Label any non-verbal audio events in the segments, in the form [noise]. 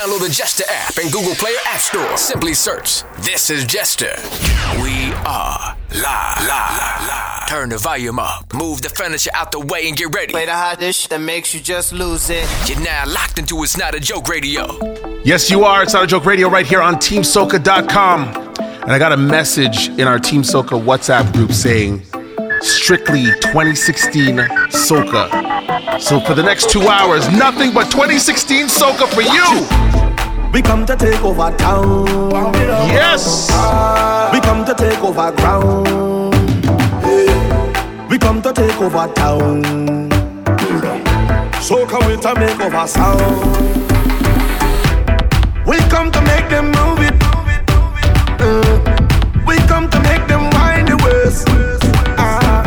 Download the Jester app in Google Play or App Store. Simply search This is Jester. We are live. live. live. Turn the volume up. Move the furniture out the way and get ready. Play the hottest that makes you just lose it. You're now locked into It's Not a Joke Radio. Yes, you are. It's Not a Joke Radio right here on TeamSoca.com. And I got a message in our Team Soca WhatsApp group saying, strictly 2016 Soca. So for the next two hours, nothing but 2016 Soca for you. We come to take over town. Yes. We come to take over ground. We come to take over town. Soca we to make over sound. We come to make them move it. Uh, we come to make them wind the waist. Ah,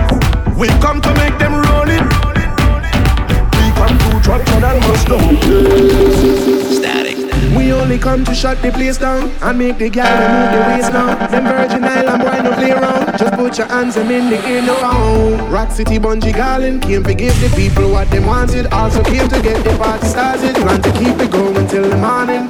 we come to make them roll it. We come to drop down and must down. We only come to shut the place down and make the girl remove the waist now. Them Virgin Island boy no play around. Just put your hands them in the air now. Rock City Bunji Garlin came to give the people what they wanted. Also came to get the party started. Plan to keep it going till the morning.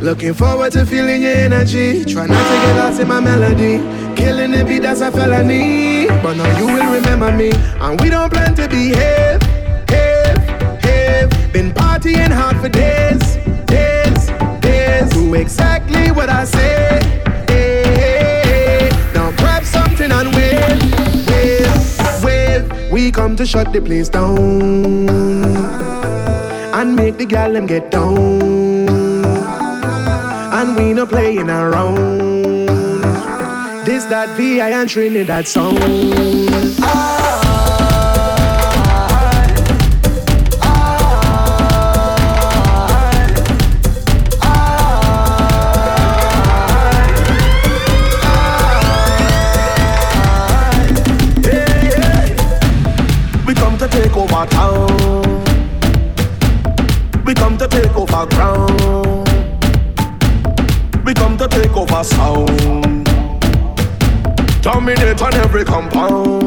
Looking forward to feeling your energy. Try not to get lost in my melody. Killing the beat, that's a felony. But now you will remember me. And we don't plan to behave. Have, have. Been partying hard for days. Do exactly what I say. Now grab something and wave. Wave, wave. We come to shut the place down. And make the gal them get down and we no playing around. This that VI and Trinidad song. We take. We come to take over sound. Dominate on every compound.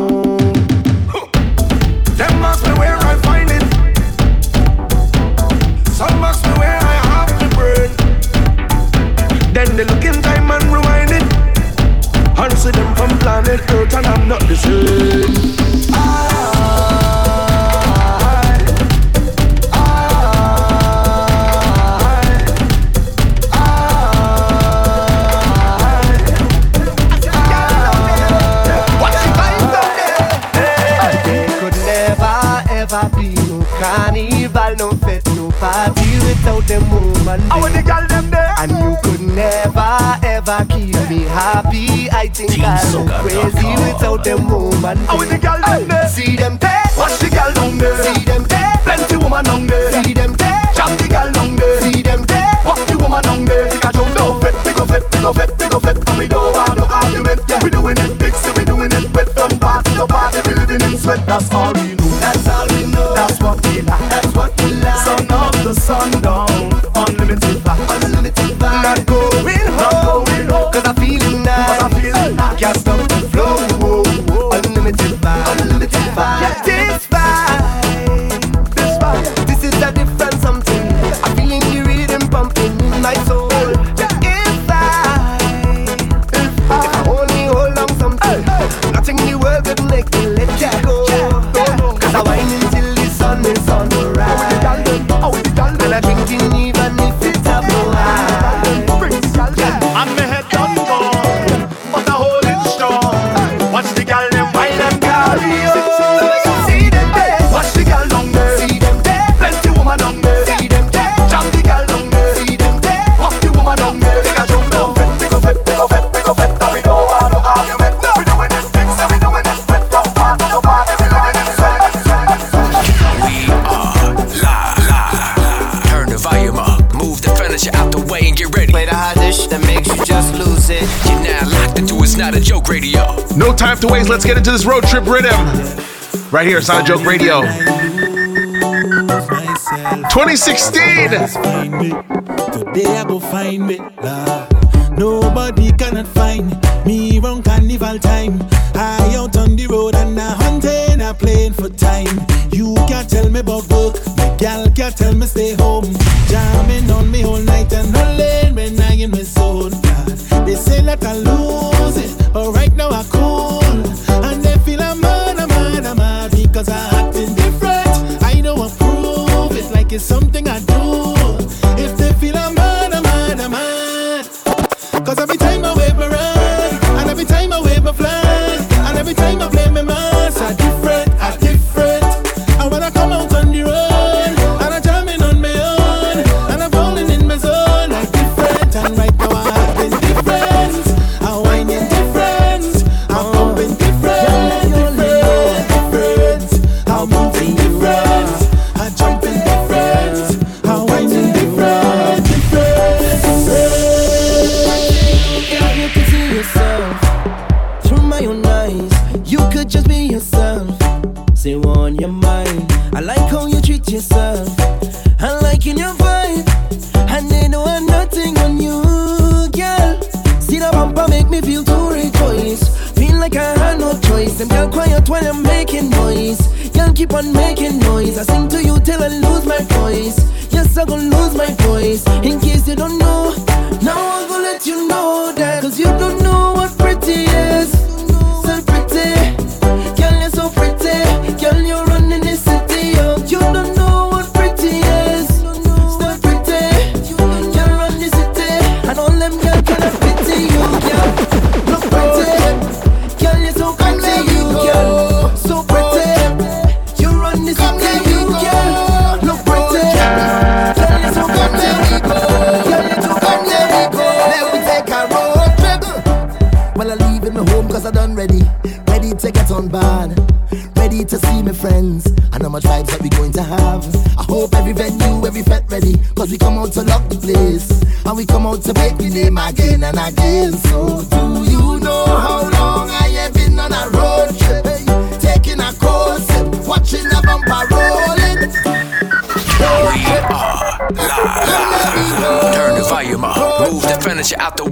Let's get into this road trip rhythm. Right here, a joke radio. 2016. Today I go find me. Lord. Nobody cannot find me round carnival time.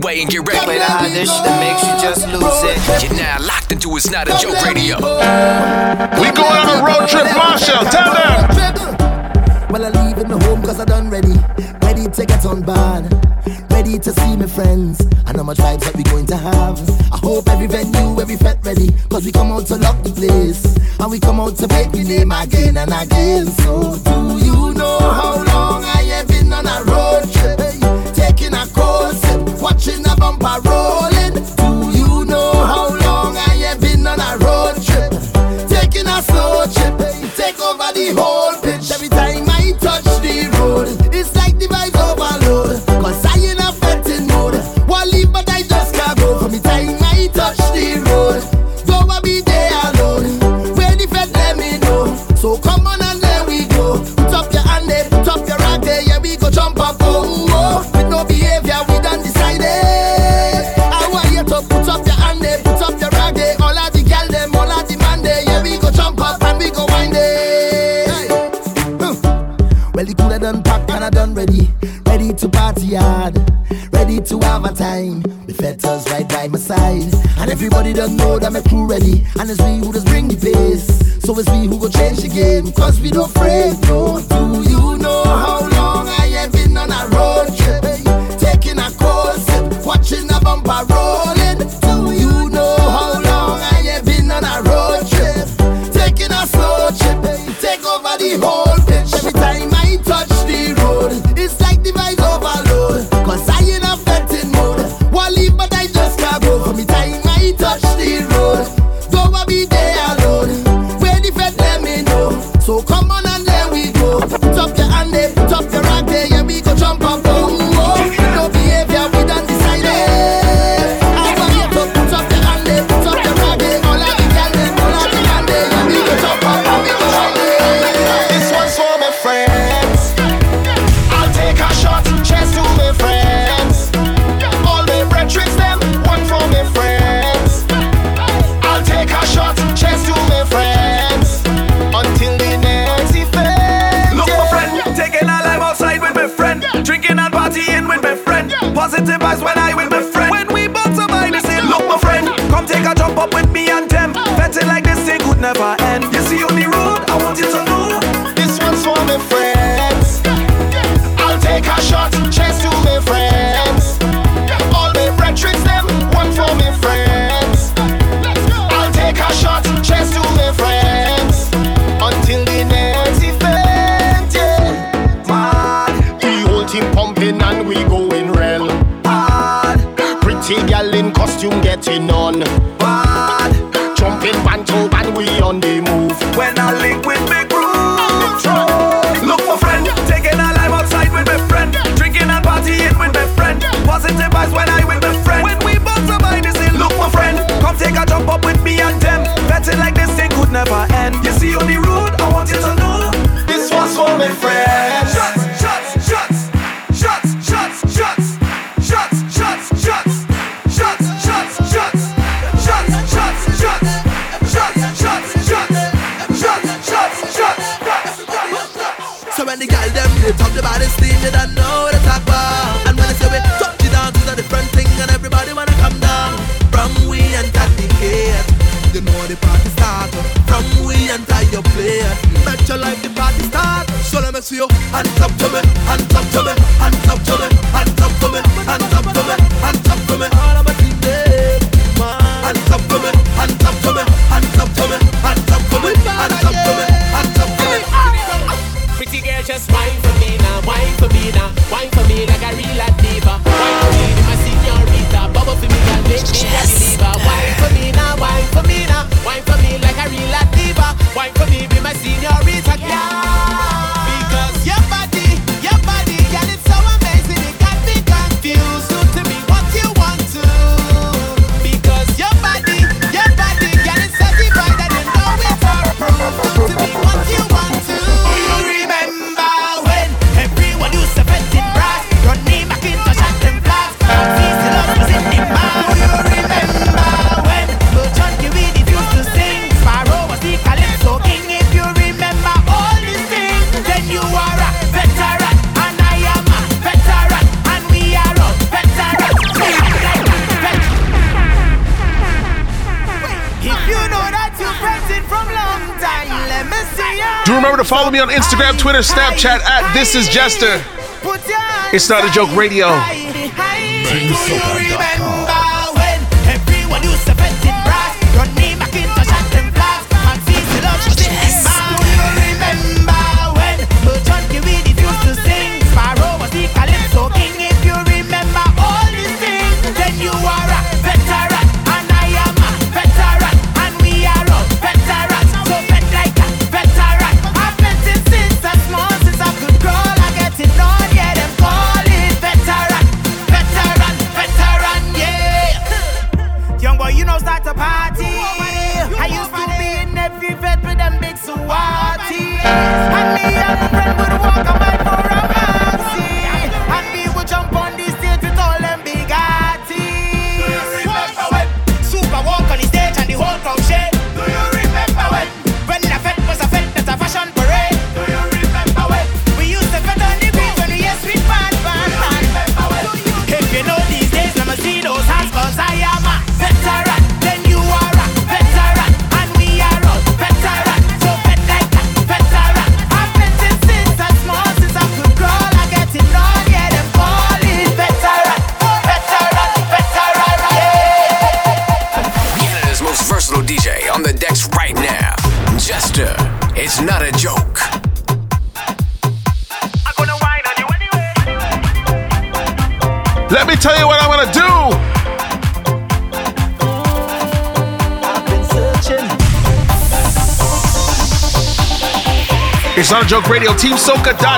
away and get ready. Play the hot this that makes you just lose it. You're now locked into It's Not a Joke Radio. We going on a road trip, Machel. Tell them. Well, I leave in my home cause I done ready. Ready to get on board. Ready to see my friends. I know my vibes that we going to have. I hope every venue, every fet ready. Cause we come out to lock the place. And we come out to make me name again and again. So, do you know how long I have been on a road trip? Taking a course watching a bumper rolling. Everybody that know that my crew ready, and it's we who just bring the pace. So it's we who go change the game, cause we don't fret, no. Do you know how? Twitter, Snapchat at This Is Jester. It's Not a Joke Radio. The time.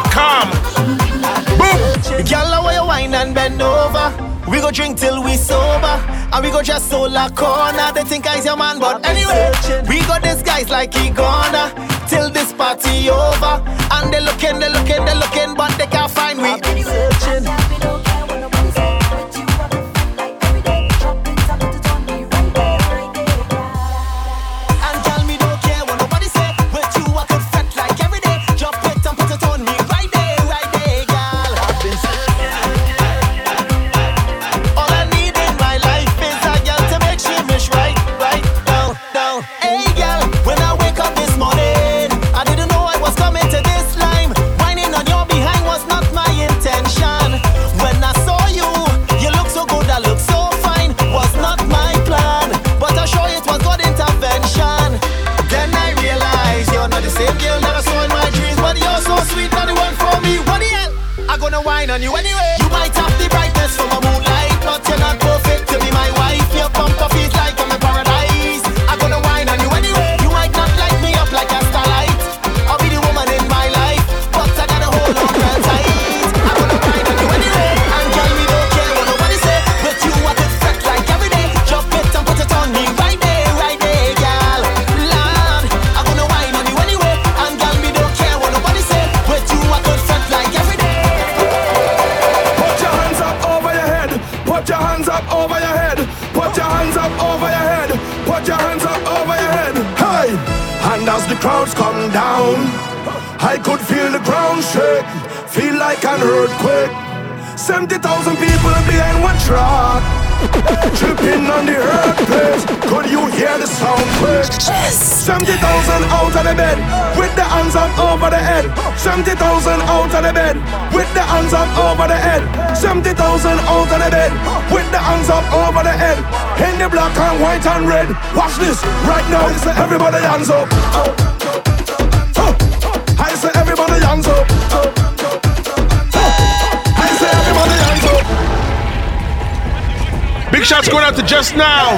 Just now.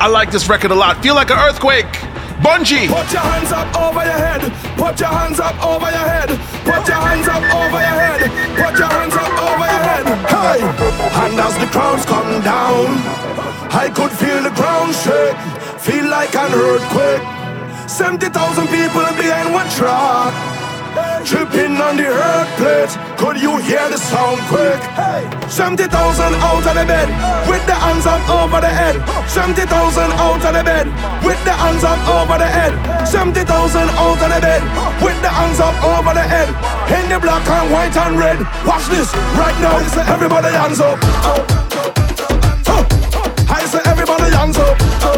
I like this record a lot. Feel like an earthquake. Bunji. Put your hands up over your head. Put your hands up over your head. Put your hands up over your head. Put your hands up over your head. Hey. And as the crowds come down, I could feel the ground shake. Feel like an earthquake. 70,000 people behind one truck on the earthquake. Could you hear the sound quick? Hey. 70,000 out of the bed, with the hands up over the head. 70,000 out of the bed, with the hands up over the head. 70,000 out of the bed, with the hands up over the head. In the black and white and red. Watch this right now. Everybody hands up. I say everybody hands up.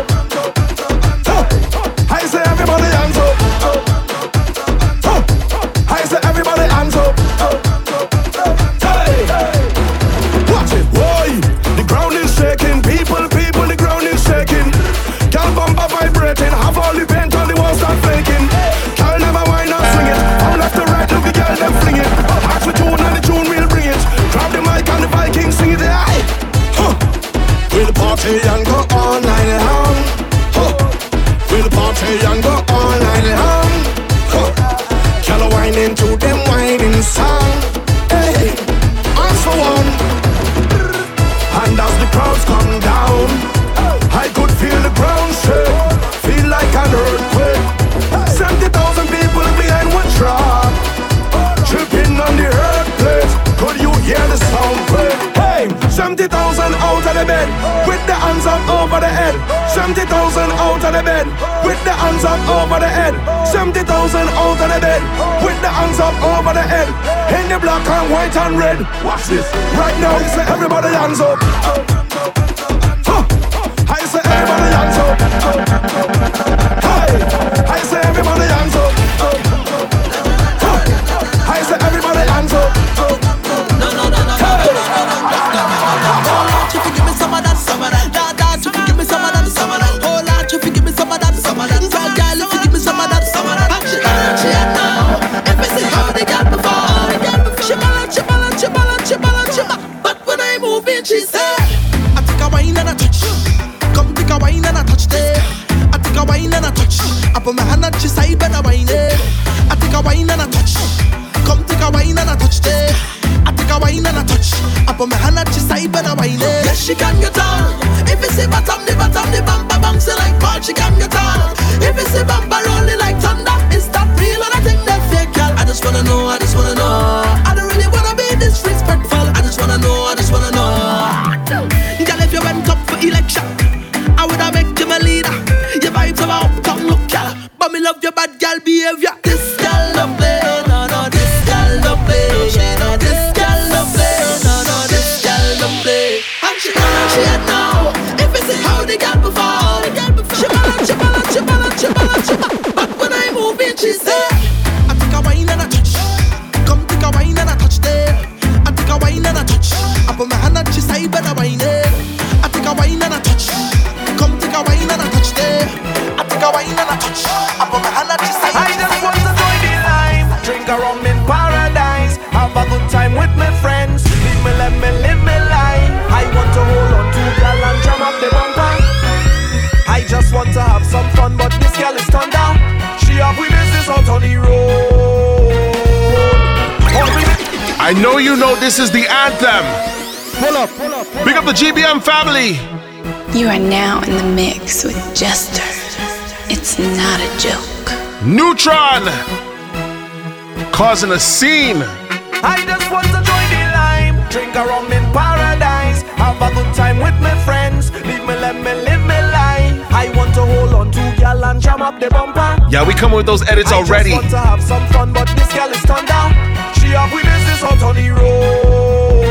70,000 out of the bed, with the hands up over the head. 70,000 out of the bed, with the hands up over the head. In the black and white and red. Watch this. Right now, I say everybody hands up. Huh. I say everybody hands up. She got me. This is the anthem. Pull up, pull up. Big up the GBM family. You are now in the mix with Jester. It's not a joke. Nutron causing a scene. I just want to join the line, drink a rum in paradise, have a good time with my friends, leave me, let me live my life. I want to hold on to girl and jam up the bumper. Yeah, we come with those edits I already. just want to have some fun, but this girl is thunder. She have we business out on the road.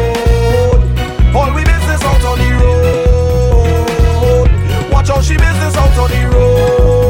All we business out on the road. Watch out, she business out on the road.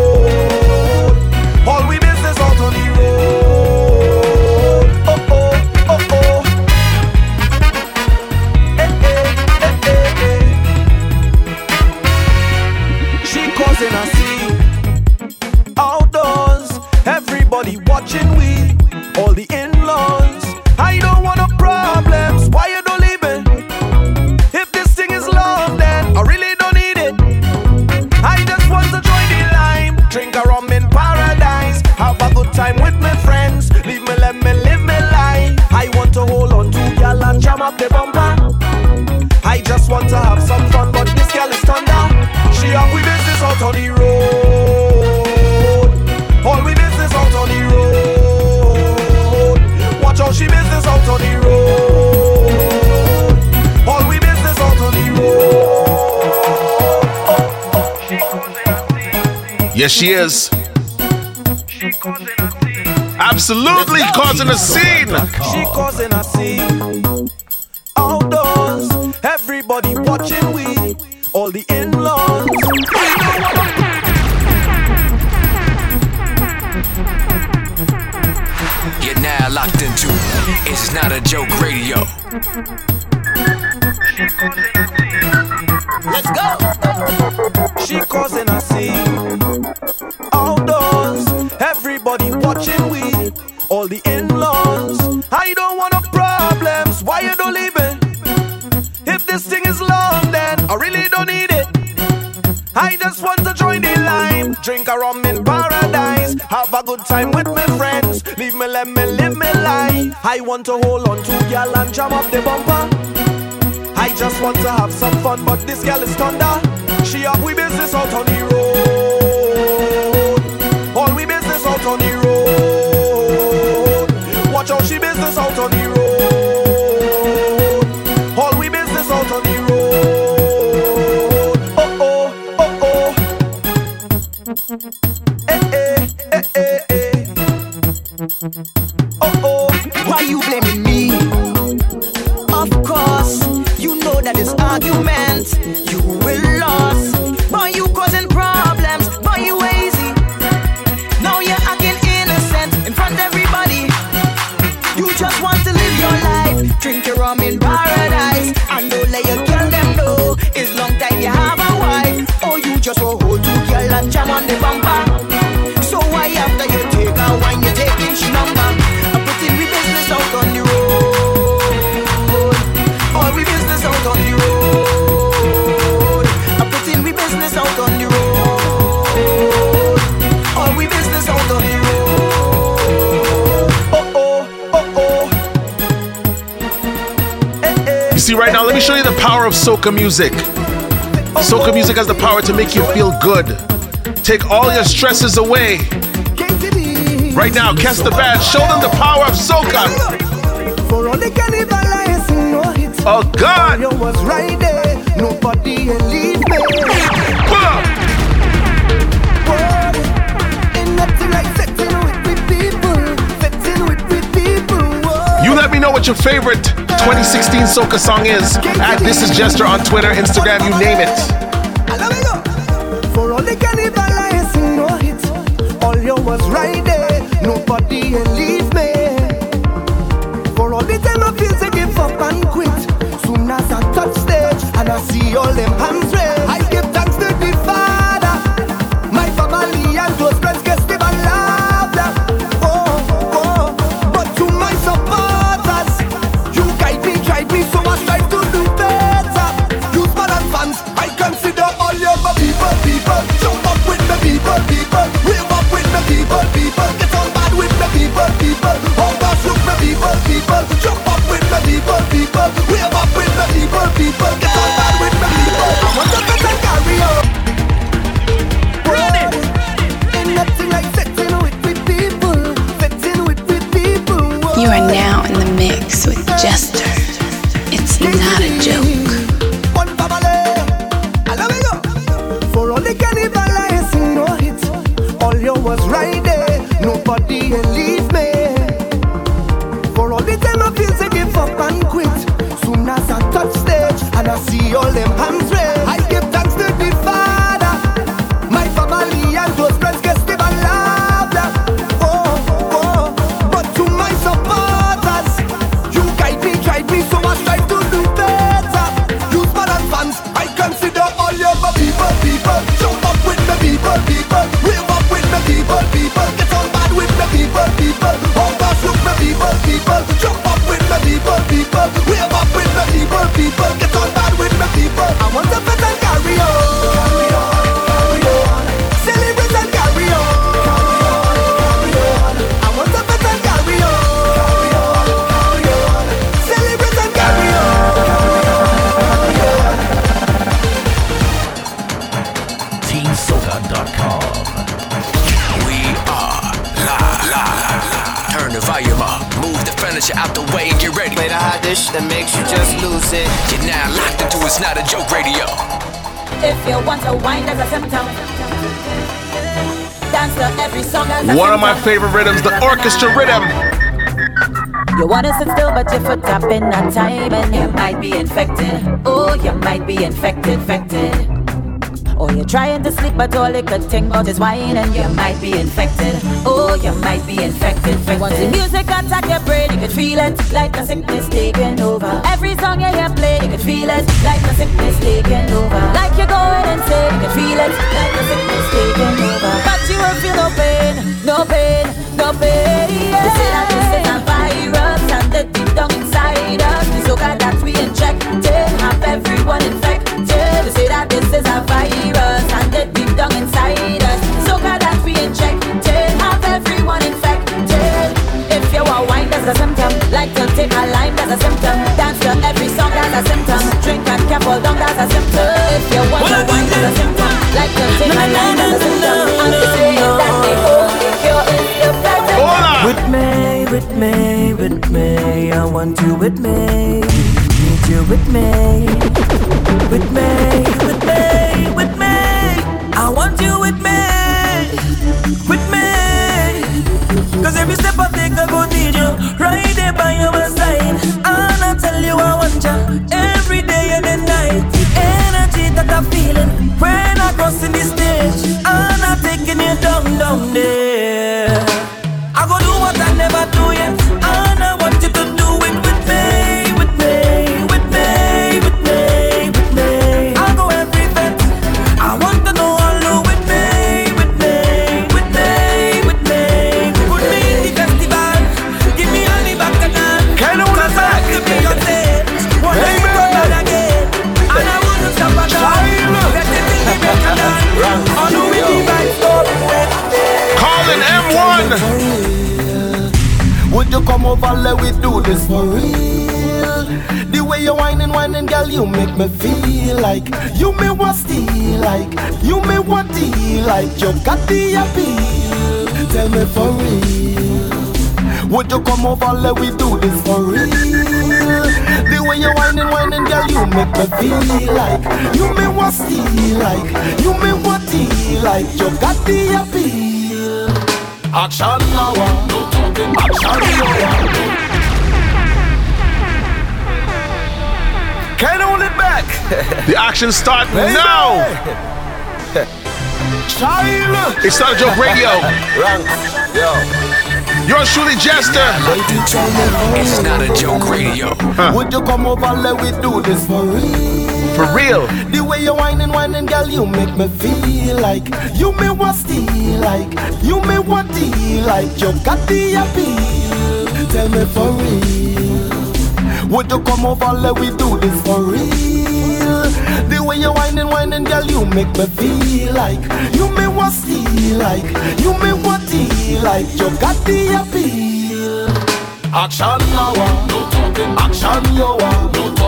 Yes, she is. Absolutely causing a scene. She causing a scene. Outdoors, everybody watching we, all the in-laws. You're now locked into It's Not a Joke Radio. Good time with my friends. Leave me, let me live my life. I want to hold on to girl and jam up the bumper. I just want to have some fun, but this girl is thunder. She have we business out on the road. All we business out on the road. Watch out, she business out on the road. Power of soca music. Soca music has the power to make you feel good, take all your stresses away. Right now, Kes the band, show them the power of soca. For all the cannibalize, no hits. Oh God! Was right there. Nobody leave me. Word. Ain't nothing like sitting with people. Sitting with people. You let me know what your favorite 2016 soca song is. At This Is Jester on Twitter, Instagram, you name it. For all the cannibalize, no hits. All you was right there. Nobody will leave me. For all the time I feel to give up and quit. Soon as I touch stage and I see all them hands raised, people, up with the people. Get on bad with the. What does the carry on? Nothing like sexing with, people. Sexing with people. You are now in the all them If you want to wind as a symptom, dance to every song One of my favorite rhythms, the orchestra rhythm. You wanna sit still, but your foot tapping that time, and you might be infected. Oh, you might be infected, infected. Or you're trying to sleep, but all you could think about is wine, and you might be infected. Oh, you might be infected, infected. Once the music attack your brain, you could feel it like the sickness taking over. Every song you hear play, you could feel it like the sickness taking over. Like you're going insane, you could feel it like the sickness taking over. But you won't feel no pain, no pain, no pain. Yeah. Drink and cap all down, that's a symptom. If you want to wine, that's a symptom. Like take a lime, that's a symptom. And to say that the only cure is the fact With me, with me, with me. I want you with me. Need you with me. With me, with me, with me. I want you with me. With me. Cause every step I take, I go need you. Right there by your side. I you I you. Every day and the night. The energy that I'm feeling. When I cross in the stage. I'm not taking you down, down there. Over, let we do this for real? The way you whining, whining, girl, you make me feel like you may want steal, like you may want deal, like you got the appeal. Tell me for real. Would you come over, let we do this for real? The way you whining, whining, girl, you make me feel like you me want steal, like you me want deal, like you got the appeal. Action now, Can't hold it back. [laughs] the action start now. Child. It's not a joke radio. [laughs] Rank. Yo. Yours truly, Jester. It's not a joke radio. Would you come over, and let we do this for real? For real. The way you whining, whining, girl, you make me feel like you may want steal, like you may want deal, like you got the appeal. Tell me for real. Would you come over, let we do this for real? The way you whining, whining, girl, you make me feel like you may want steal, like you may want deal, like you got the appeal. Action now, no talking. Action you want, no talking.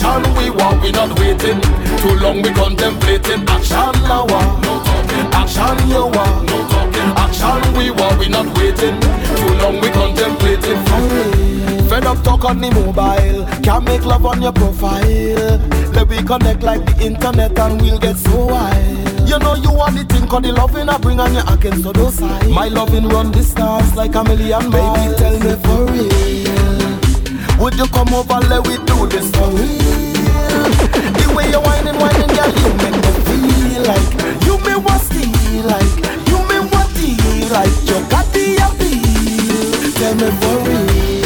Action we we not waiting. Too long we contemplating. Action now, no talking. Action you want, no talking. Action we we not waiting. Too long we contemplating. Friend up talk on the mobile, can make love on your profile. Let we connect like the internet and we'll get so wild. You know you want the thing, cause the loving I bring on your acting so docile. My loving run distance like a million miles. Baby, tell me for real. Would you come over, let we do this for real? The way you're whining, whining, girl, you make me feel like you me what steal like you me what deal like you got the appeal. Tell me for real.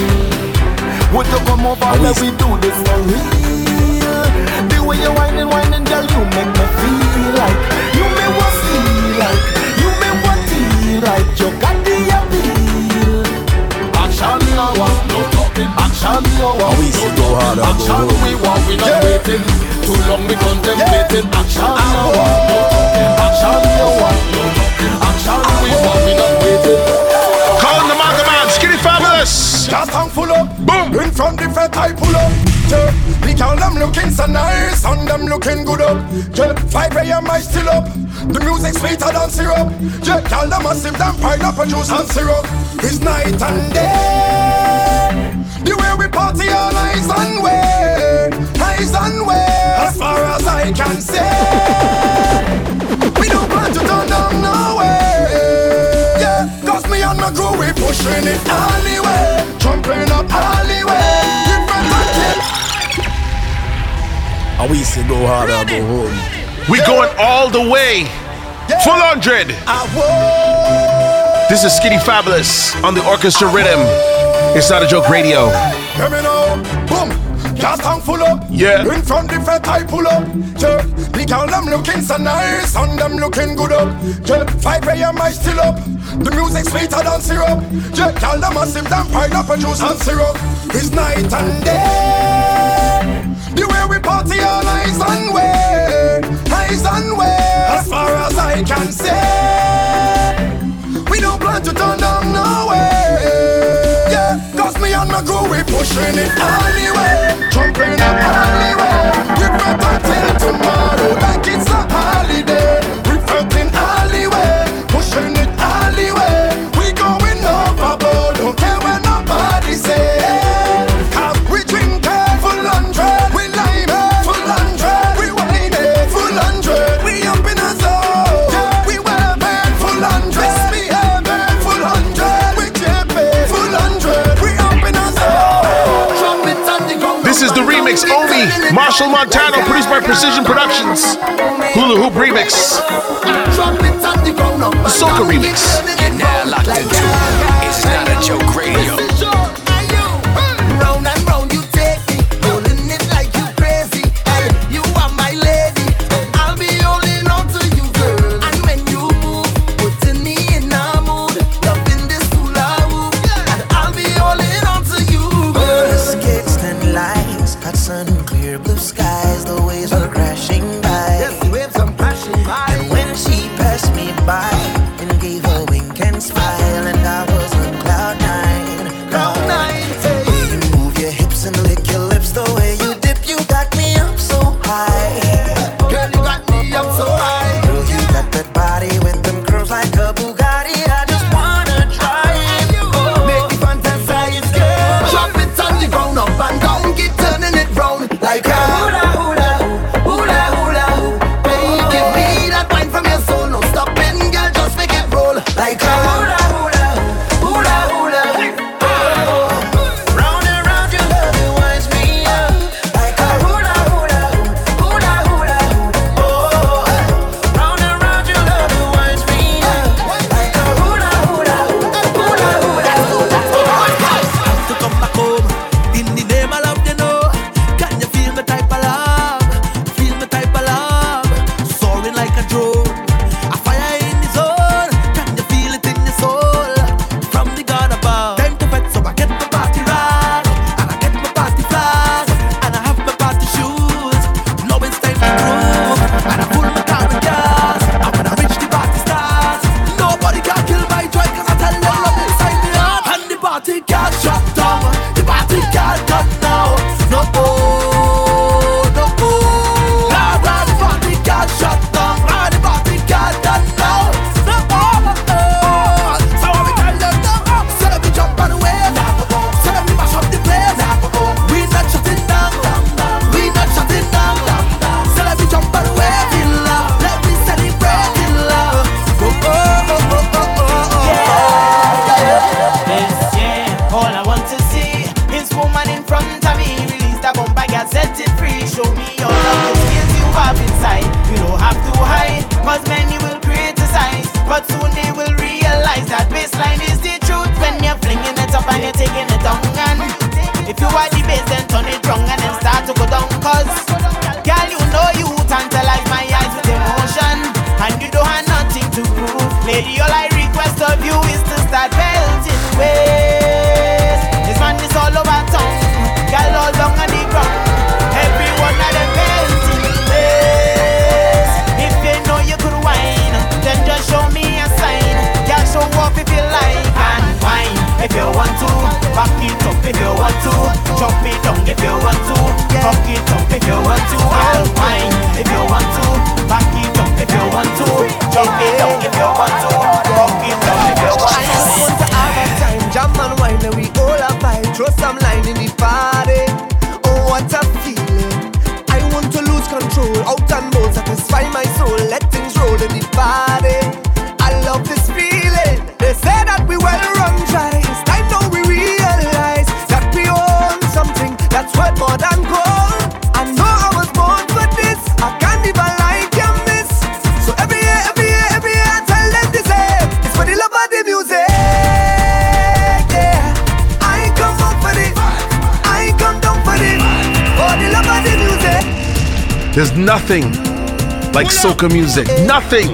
Would you come over, let we do this for real? The way you're whining, whining, girl, you make me feel like talking. Action now, How we see go hard and go Action home. we want, we not waiting. Too long we contemplating. Action now, no talking. Action you want, no. Action we ah. want, we not waiting. Calling the Manga Man, Skinny Fabulous. Just tank full up, boom. In front the fat I pull up. Yeah, the girl them looking so nice, and them looking good up. Yeah, 5 a.m. I still up. The music sweeter than syrup. Yeah, girl them massive than pineapple juice and syrup. It's night and day. The way we party all eyes and way, eyes and way. As far as I can say, we don't plan to turn down no way. Yeah, cause me and my crew we pushing it alleyway, jumping up alleyway. Different content. How we see go hard and go home. We going all the way. Full hundred. This is Skinny Fabulous on the orchestra rhythm. It's not a joke radio. Hear me now, boom. Just tank full up. Yeah. In front the fat I pull up. Yeah. The girl them looking so nice and them looking good up. Yeah. 5 a.m. I still up. The music sweeter than syrup. Yeah. Girl them massive than pineapple juice and syrup. It's night and day. The way we party all eyes and way, eyes and way. As far as I can say, we don't plan to turn down no way. Cause me and my crew we pushing it alleyway, jumping up alleyway. Give it want to. Jump it down if you want to. Fuck it up if you want to. And wine if you want to. Back it up if you want to. Jump it down if you want to. Fuck it up if you want to. I just want to have a time. Jam and wine and we all a vibe. Throw some line in the party. Oh, what a feeling. I want to lose control. Out and bold, satisfy my soul. Let things roll in the party. There's nothing like soca music. Nothing.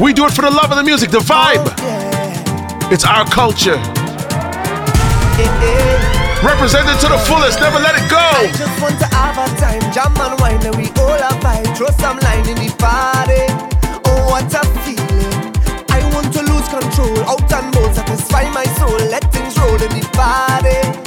We do it for the love of the music, the vibe. It's our culture. Represent it to the fullest, never let it go. I just want to have a time, jam and wine, and we all have vibe. Throw some line in the party. Oh, what a feeling! I want to lose control, out and satisfy my soul. Let things roll in the party.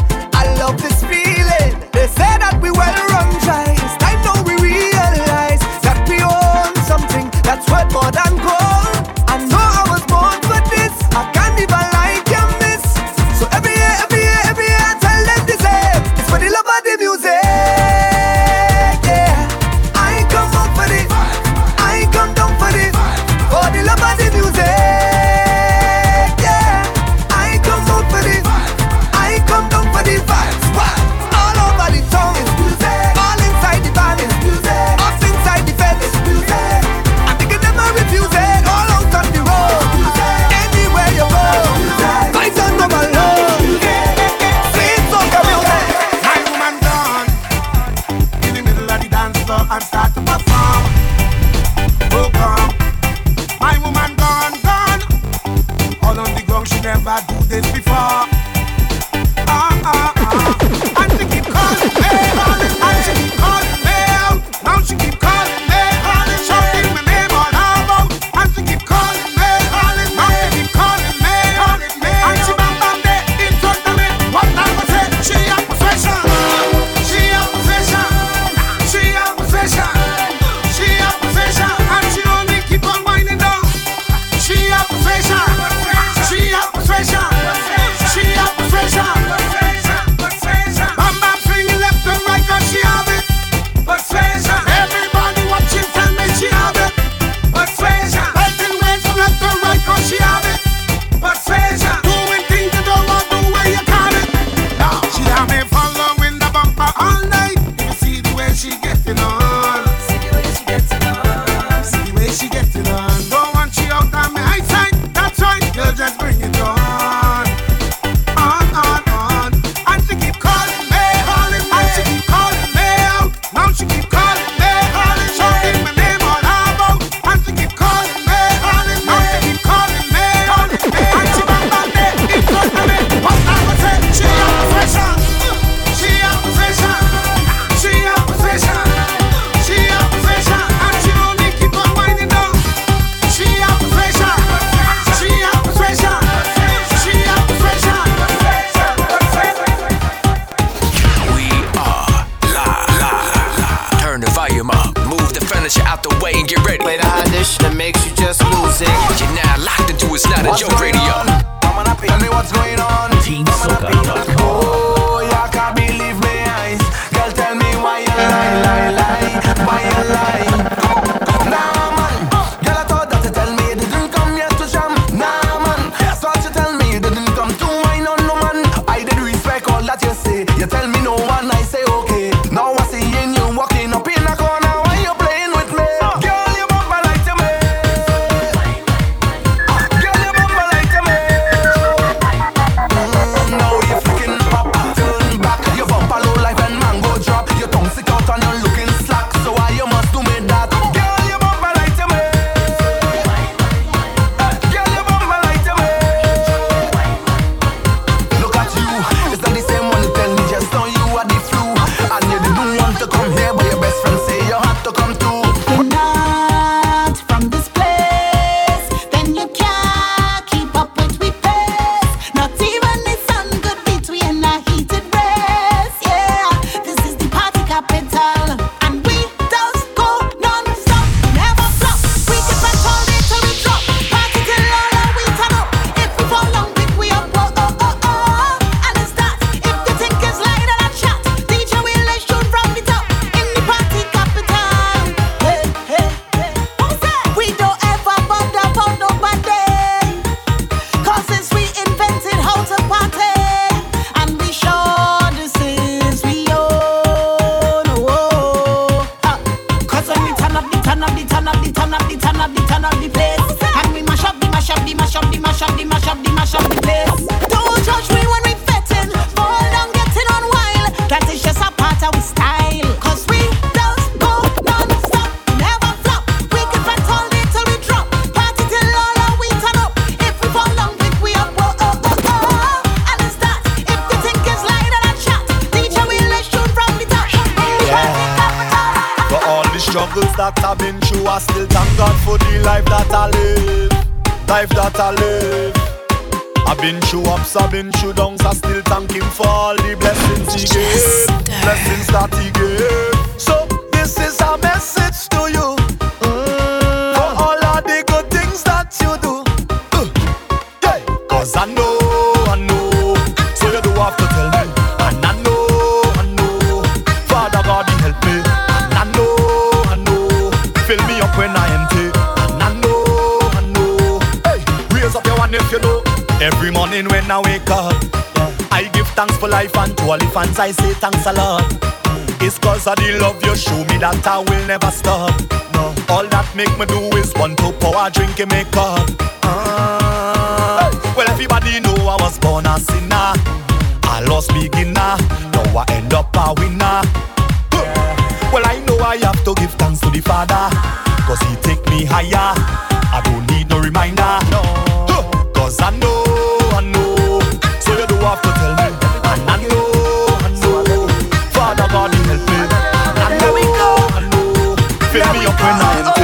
when I'm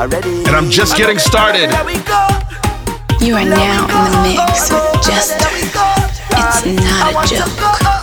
and I'm just getting started. You are now in the mix with Jester. It's not a joke.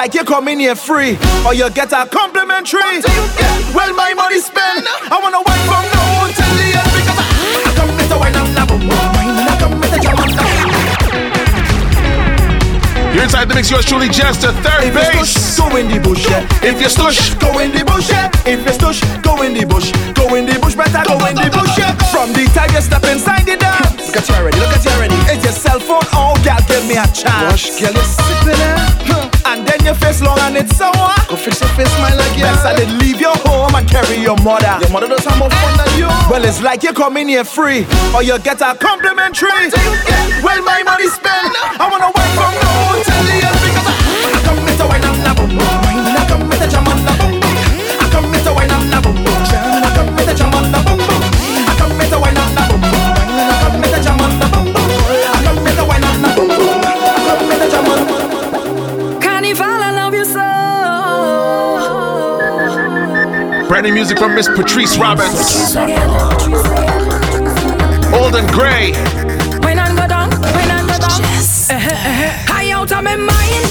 Like you come in here free, or you get a complimentary. Well, my money spent. I wanna wait from now on till the end because I, I come with the wine and the boom I come You're inside the mix. Yours truly, just a third if base. Stush, go in the bush. Yeah. If you stush, go in the bush. Yeah. If you stush, go in the bush. Go in the bush, better go, go in the bush. Yeah. From the time you step inside the dance. Look at you already. Look at you already. Is your cell phone? Oh, girl, give me a chance. Gosh, girl, you're sipping it. Huh. And then your face long and it's sour. Go fix your face, smile like. Yes, I did leave your home and carry your mother. Your mother does have more fun than you. Well, it's like you come in here free, or you get a complimentary. Well, my money spent. I wanna wine from the hotel Brand new music from Miss Patrice Roberts. Old and Gray. When I go down, when I go down. Eh, eh, eh. High out of my mind,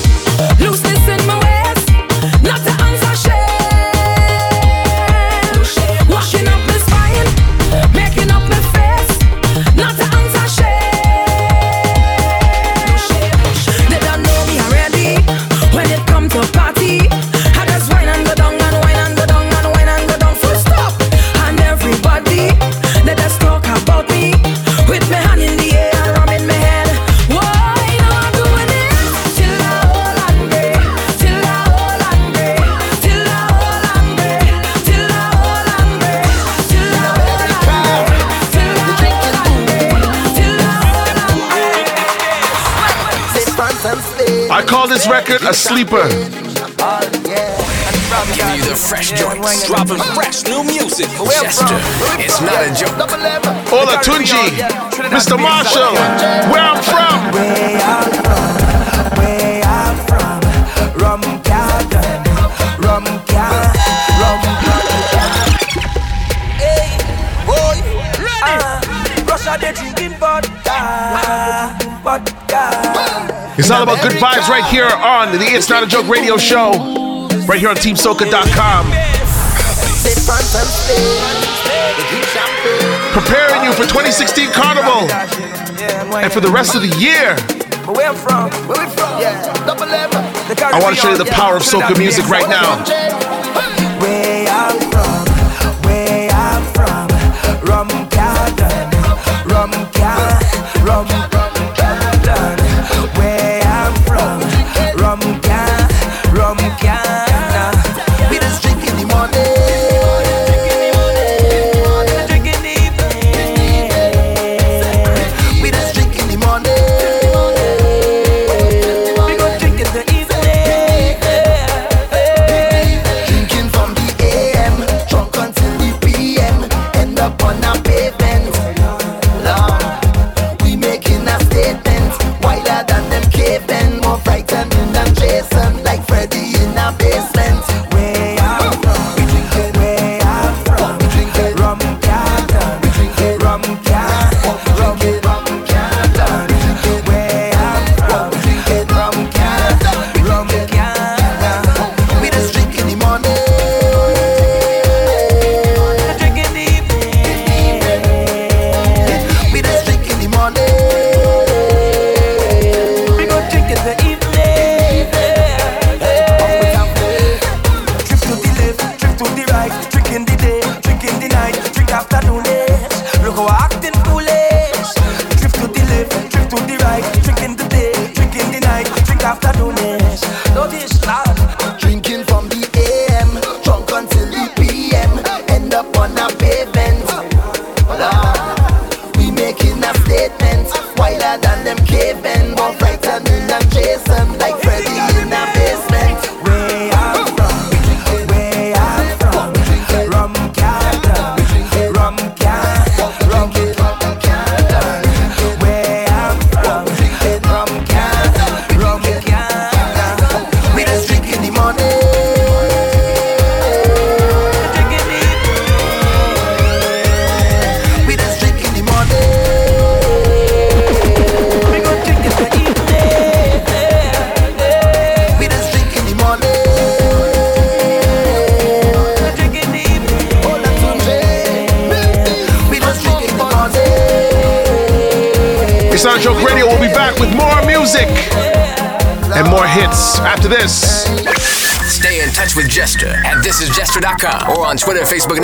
record a sleeper. Giving you the fresh joints. Dropping fresh new music. Jester, it's not a joke. Olatunji, Mr. Marshall, where I'm from. Where I'm from, rum garden, rum garden, rum garden. Hey, boy, ready? Uh, Russia they drinking vodka, vodka. It's all about good vibes right here on the It's Not a Joke radio show. Right here on TeamSoca.com. Preparing you for 2016 Carnival and for the rest of the year. Where I'm from, where we from? Yeah, double M. The I want to show you the power of soca music right now.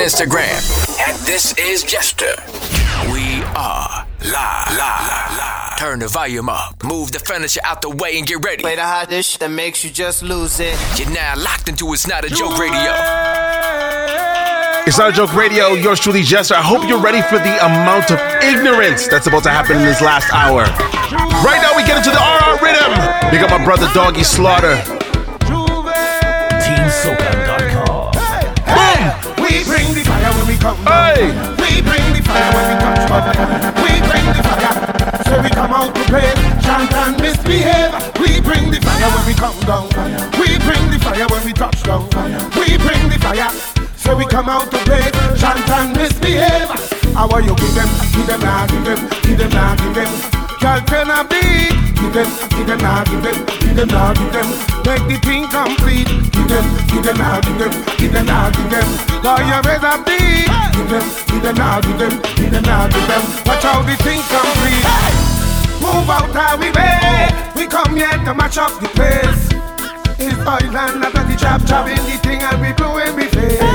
Instagram. And this is Jester. We are live. live, live. Turn the volume up, move the furniture out the way, and get ready. Play the hottest shit that makes you just lose it. You're now locked into It's Not a Joke Radio. It's not a joke radio. Yours truly, Jester. I hope you're ready for the amount of ignorance that's about to happen in this last hour. Right now, we get into the RR rhythm. We got my brother Doggy Slaughter. Hey. We bring the fire when we touch down. We bring the fire. So we come out play, chant and misbehave. We bring the fire when we come down. We bring the fire when we touch down. We bring the fire. So we come out to play, chant and misbehave. How are you give them, give them, nah, give them, give them, nah, give them. Girl, turn a beat. Give them, give them, nah, give them, give them, nah, give them. Make the thing complete. Give them, give them, nah, give them, give them, nah, give them. You raise a beat. Give them, give them, nah, give them, give them, nah, give them. Watch how the thing complete. Move out how we way. We come here to match up the place. It's Island after the chop chop in the thing and we blowing we face.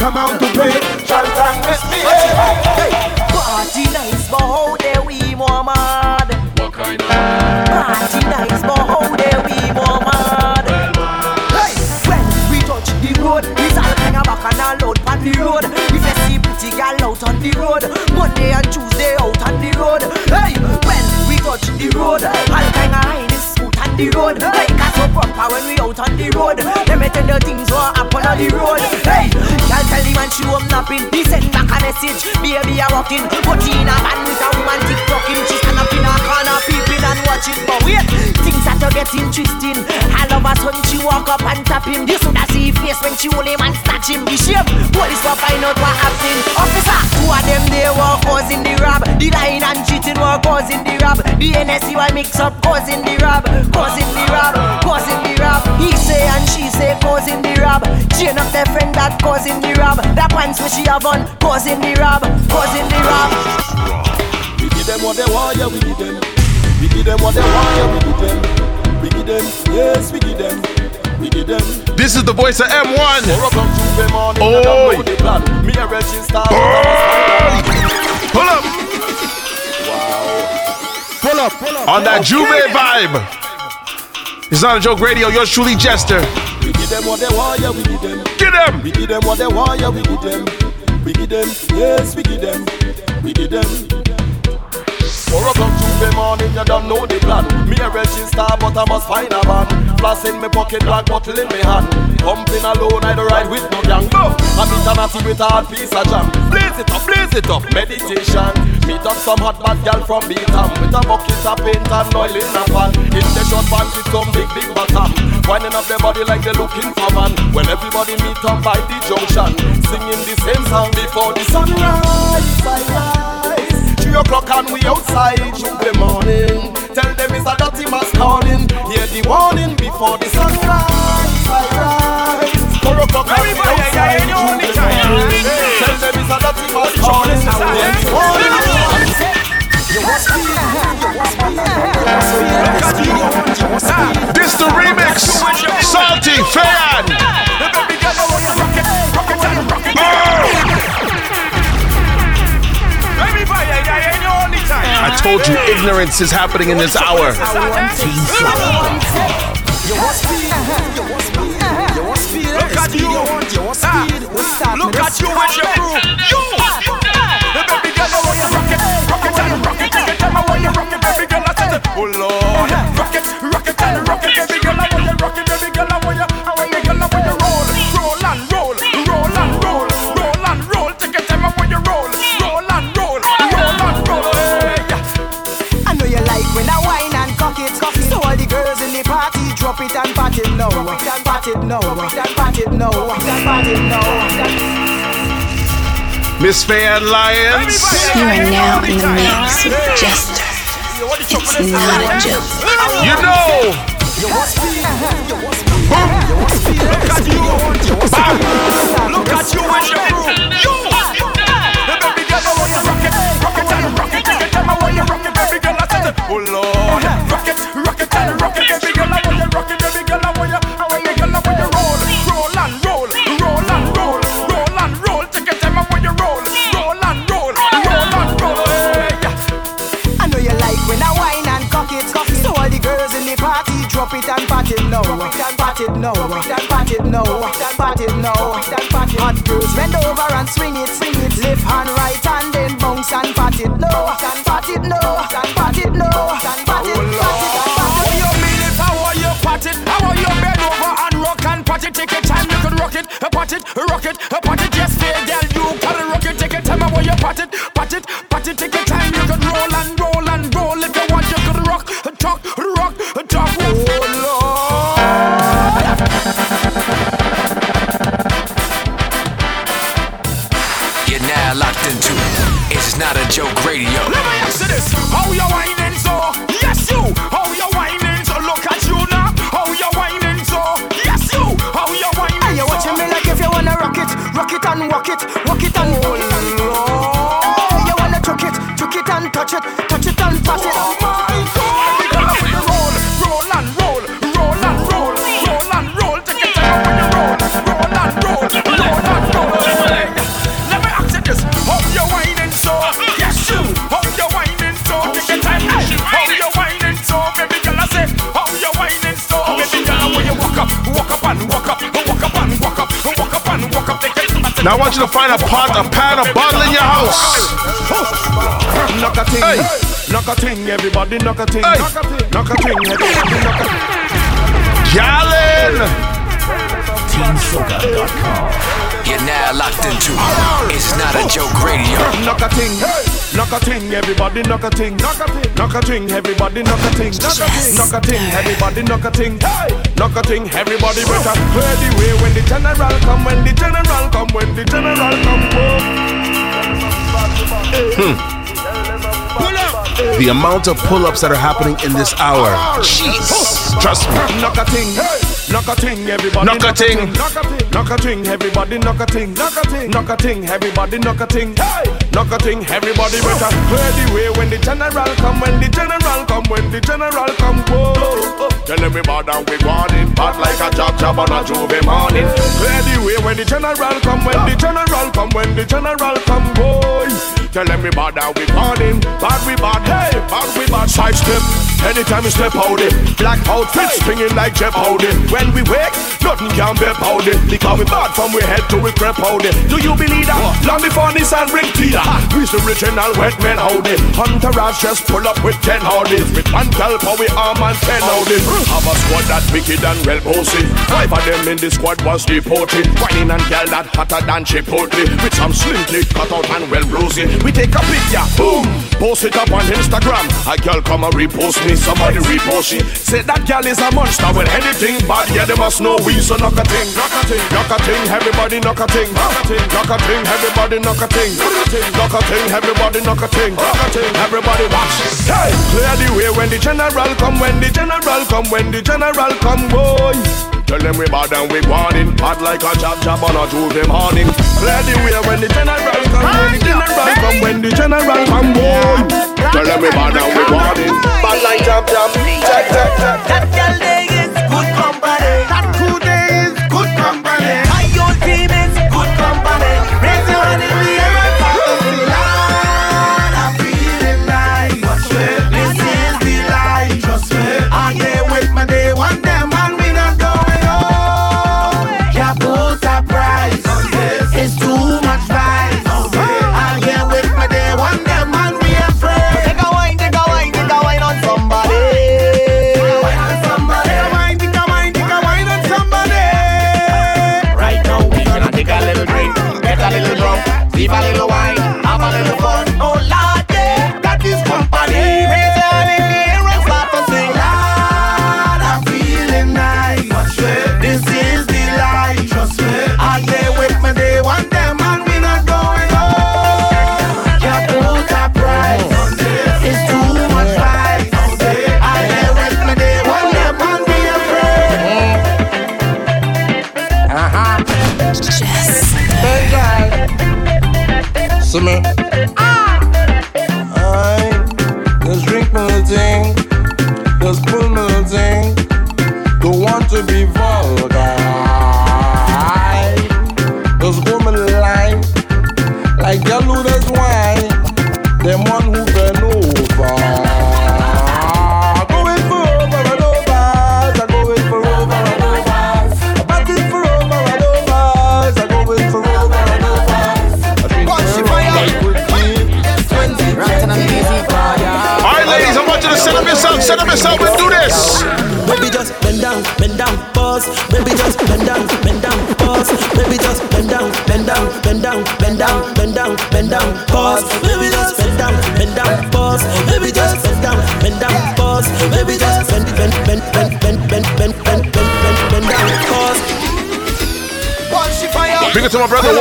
Come out to play, chant and misbehave. Hey. Party nice, but how dare we more mad? What kind of Party nice, but how dare we more mad? Hey, when we touch the road, it's all kind of back and all out on the road. If you see pretty girl out on the road, Monday and Tuesday out on the road. Hey, when we touch the road, all kind of highness out on the road. Like us so proper when we out on the road. Let me tell you things what happen on the road. Hey, girl tell the man she home napping. He send back a message, baby I walking. But she in a van with a woman TikToking. She stand up in a corner peeping and watching. But wait, things are to get interesting. All of a sudden she walk up and tap him. You should see his face when she hold him and snatch him. The shame, police will find out what happened. Officer, two of them they were causing the rob. The lying and cheating were causing the rob. The NSC were mix up causing the rob, causing the rob, causing the rob. He say and she say causing the rob. Chain up their friend that causing the rob. That pants where she have on causing the rob, causing the rob. We give them what they want, yeah, we give them. We give them what they want, yeah, we give them. We give them, yes, we give them. We give them. This is the voice of M1. Four o'clock Tuesday morning, Oi. I don't know the plan. Me a register. Pull up. Pull up, pull up. On that J'ouvert vibe. It's not a joke radio. Yours truly, Jester. We give them what they want, yeah, we give them. Get them. We give them what they want, yeah, we give them. We give them, yes, we give them. We give them. Four o'clock Tuesday morning, you don't know the plan. Me a register, but I must find a van. Flash in my pocket, black bottle in my hand. Pumping alone, I don't ride with no gang. Go! I meet a natty with a hard piece of jam. Blaze it up, blaze it up, meditation. Meet up some hot bad girl from Beetham with a bucket of paint and oil in a pan. In the short pants with some big big bottom. Winding up their body like they're looking for man. When everybody meet up by the junction, singing the same song before the sunrise. Sunrise. Three o'clock and we outside Tuesday morning. Tell them it's a dirty mass calling. Hear the warning before the sunrise. Sunrise. Four o'clock and we outside Tuesday morning. Tell them it's a dirty mass calling. Hear the warning. This the remix. Salty fan. I told you ignorance is happening in this hour. Look at you. With your crew. You. Baby girl, I want you rock it, rock it and rock it. Every time I want you rock it, baby girl, I oh Lord, rock it, rock it and rock it. Pat it now, pat it now, pat it now. Miss Fayann Lyons. You are now in the mix with Jester. It's not a joke. You know. Look at you. Bam. Look at you and your crew. You. The baby girl, I want you rock it, rock it and rock it. Take it time, I want you rock it, baby girl. I said, oh Lord, rock it, rock it and rock it, baby girl. Pat it now. Pat it now. Pat it now. Pat it now. Hot girls bend over and swing it, swing it. Left hand, right hand, then bounce and pat it now. Pat it now. Pat it now. Pat it. Oh, how you mean it? How are you pat it? How are you bend over and rock and pat it? Take your time, you can rock it, pat it, rock it, pat it. Yes, girl, you can rock it. Take your time, how you pat it, pat it, Now I want you to find a pot, a pan, a bottle in your house. Knock a thing, knock a thing, everybody knock a thing, knock a thing, knock a thing, everybody knock a thing. Gallon. You're now locked into It's Not a Joke Radio. Knock a thing, knock a thing, everybody knock a thing, knock a thing, knock a thing, everybody knock a thing, knock a thing, knock a thing, everybody knock a thing, knock a thing, everybody better clear the way when the general come, when the general come, when the general come. Hmm. The amount of pull-ups that are happening in this hour. Jeez. Trust me. Knock a thing, knock a thing, everybody. Knock a ting. knock a thing, knock a thing, everybody. Knock a thing, knock a thing, knock a thing, everybody. Knock a thing, knock a thing, everybody. Better clear the way when the general come, when the general come, when the general come. Whoa. Tell everybody we want it, bad like a jab jab on a J'ouvert morning. Clear the way when the general come, when the general come, when the general come. Boy, tell everybody we want it, bad we bad, hey, bad we bad. Side step, anytime we step out it, black outfit springing like Jeff Howdy. When we wake, nothing can be powder. Because we bad from we head to we crep powder. Do you believe that? Long before and bring Peter. We's the original wet men howdy. Hunter Ras just pull up with ten howdies. With tell for we arm and ten howdies. Have a squad that wicked and well posted. Five of them in the squad was deported. Whining and girl that hotter than Chipotle. With some clip cut out and well rosy. We take a picture, boom, post it up on Instagram. A girl come and repost me, somebody repost she. Say that girl is a monster with anything bad, yeah, they must know we. So knock a thing, knock a thing, knock a thing, everybody knock a thing, knock a thing, knock a thing, everybody knock a thing, knock a thing, knock a thing, everybody knock a thing, knock a thing, everybody watch. Hey, clear the way when the general come, when the general come, when the general come, boy. Tell them we bad and we warning Hot like a jab jab on a Tuesday morning Clear the way when the general come When the general come When the general come boy Tell them we bad and we warning Bad like jab jab Jack jack jack That girl there is good company. That crew good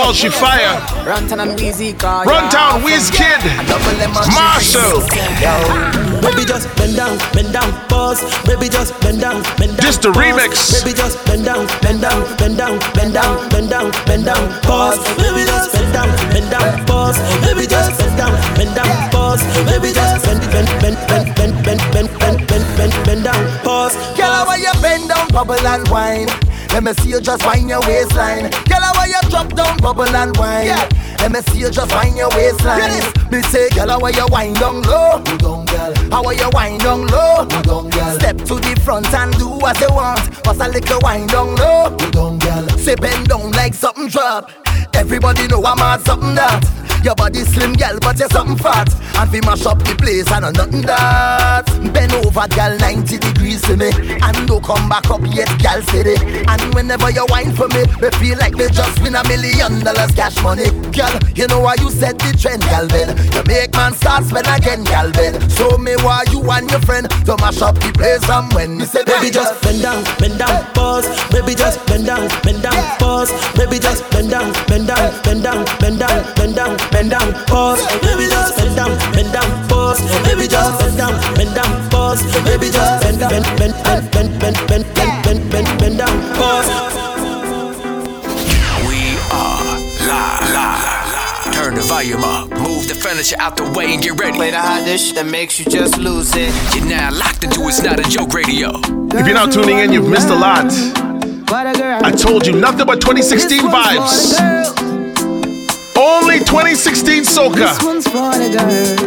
it to my brother Walshy Fire. Runtown and Wizkid. Runtown, Wiz Kid, Machel. Baby just bend down, bend down, pause. Baby just bend down, bend down. Just the remix. Baby just bend down, bend down, bend down, bend down, bend down, bend down, pause. Baby just bend down, bend down, pause. Baby just bend down, bend down, pause. Baby just bend, bend, bend, bend, bend, bend, bend, bend, bend, bend, bend down, pause. Girl, how you bend down, bubble and wine? Let me see you just wind your waistline. Girl, how you drop down, bubble and wine? Let me see you just wind your waistline. Me say, girl, how you wind down low? down, girl. How are you wind down low? down, girl. Step to the front and do what you want. Bust a little wind down low? down, girl. Say bend down like something drop. Everybody know I'm at something that. Your body slim, girl, but you're something fat. And we mash up the place, I know nothing that. Bend over, girl, 90 degrees to me. And don't come back up yet, girl, city. And whenever you whine for me, me feel like me just win a million dollars cash money. Girl, you know why you set the trend, Galvin. You make man start spend again, Galvin. Show me why you and your friend to mash up the place. And when me say, Baby just bend down, bend down, pause. Baby just bend down, bend down, pause. Baby just bend down, bend down, bend down, bend down, bend down, bend down, pause. Baby just bend down, bend down. Baby just bend down, bend down, pause. Baby just bend, bend, bend, bend, bend, bend, bend, bend, bend, bend, bend down, pause. We are live. live. Turn the volume up. Move the furniture out the way and get ready. Play the hottest that makes you just lose it. You're now locked into It's Not a Joke Radio. If you're not tuning in, you've missed a lot. I told you nothing but 2016 vibes. Only 2016 soca.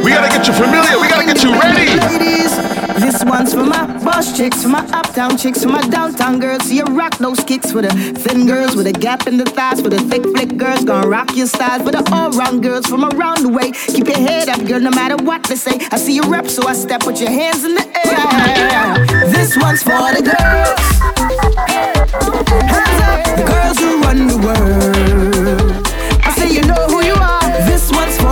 We gotta get you familiar. We gotta get you ready. Ladies, this one's for my boss chicks, for my uptown chicks, for my downtown girls. See you rock those kicks for the thin girls with a gap in the thighs, for the thick flick girls gonna rock your style, for the all round girls from around the way. Keep your head up, girl, no matter what they say. I see you rep, so I step with your hands in the air. This one's for the girls. Hands up, the girls who run the world. I say you know who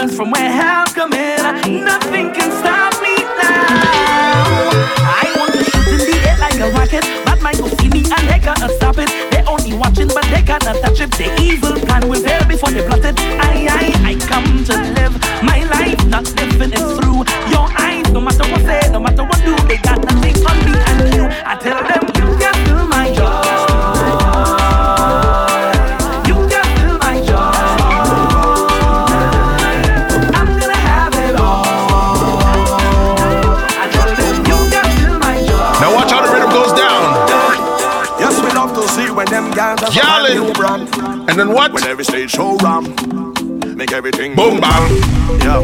earth from where help come in. Nothing can stop me now. I want to shoot in the air like a rocket, but my go see me and they gotta stop it. They only watching, but they cannot touch it. The evil plan was then what? When every stage show ram, make everything boom bang. Yeah.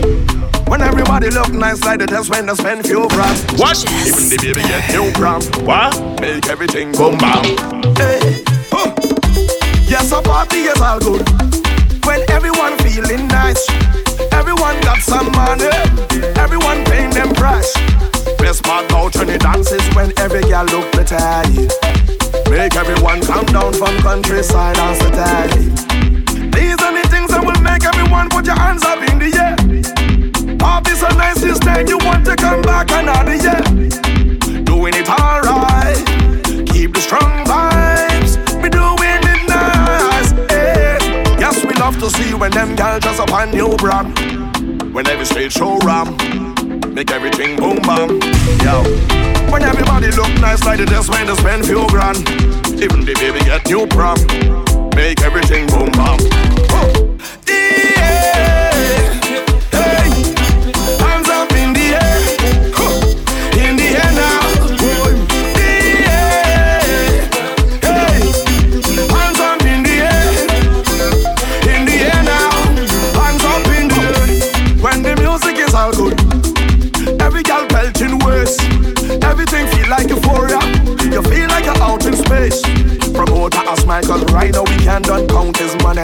When everybody look nice like the test when they spend few grand. What? Even the baby get new gram. What? Make everything boom bang. Hey. Huh. Yes, a party is all good. When everyone feeling nice, everyone got some money, everyone paying them price. Best part about when the dance is when every girl look pretty. Make everyone come down from countryside and city. These are the things that will make everyone put your hands up in the air. So nice this time, you want to come back another year. Doing it alright. Keep the strong vibes. We doing it nice. Hey. Yes, we love to see when them girls just up on new brand. When every stage show. Make everything boom bam. Yo. When everybody look nice like they just went to spend few grand. Even the baby get new prom. Make everything boom bam. Ask Michael right now we can done count his money.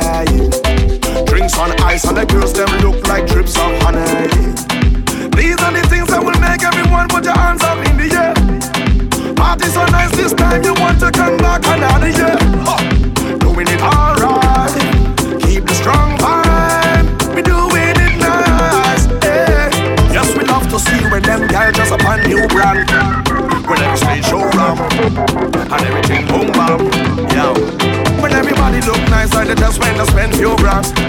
Drinks on ice and the girls them look like drips of honey. These are the things that will make everyone put your hands up in the air. Party so nice this time you want to come back another year. Huh. Doing it alright. Keep the strong vibe. We doing it nice. eh. Yes, we love to see when them guys just upon new brand. When every stage show ram and everything boom like they just went to spend few grand.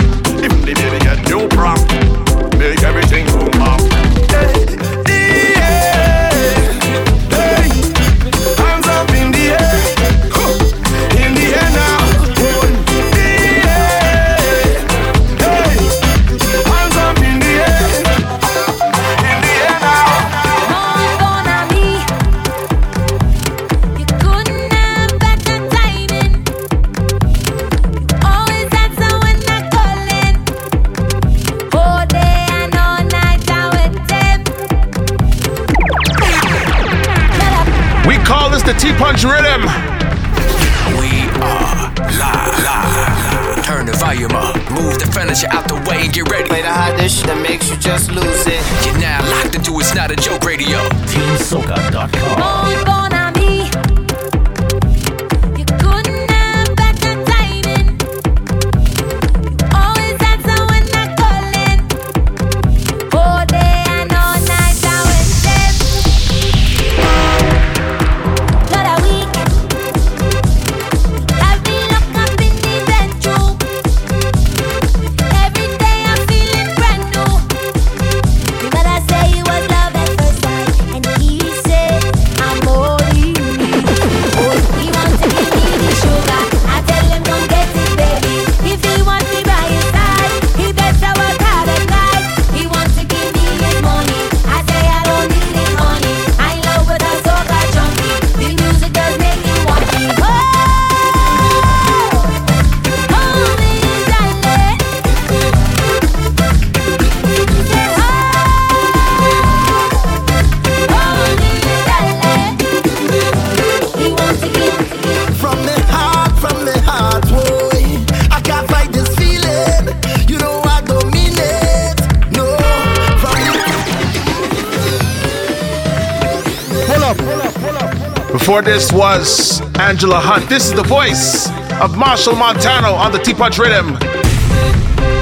This was Angela Hunte. This is the voice of Machel Montano on the T Punch Rhythm.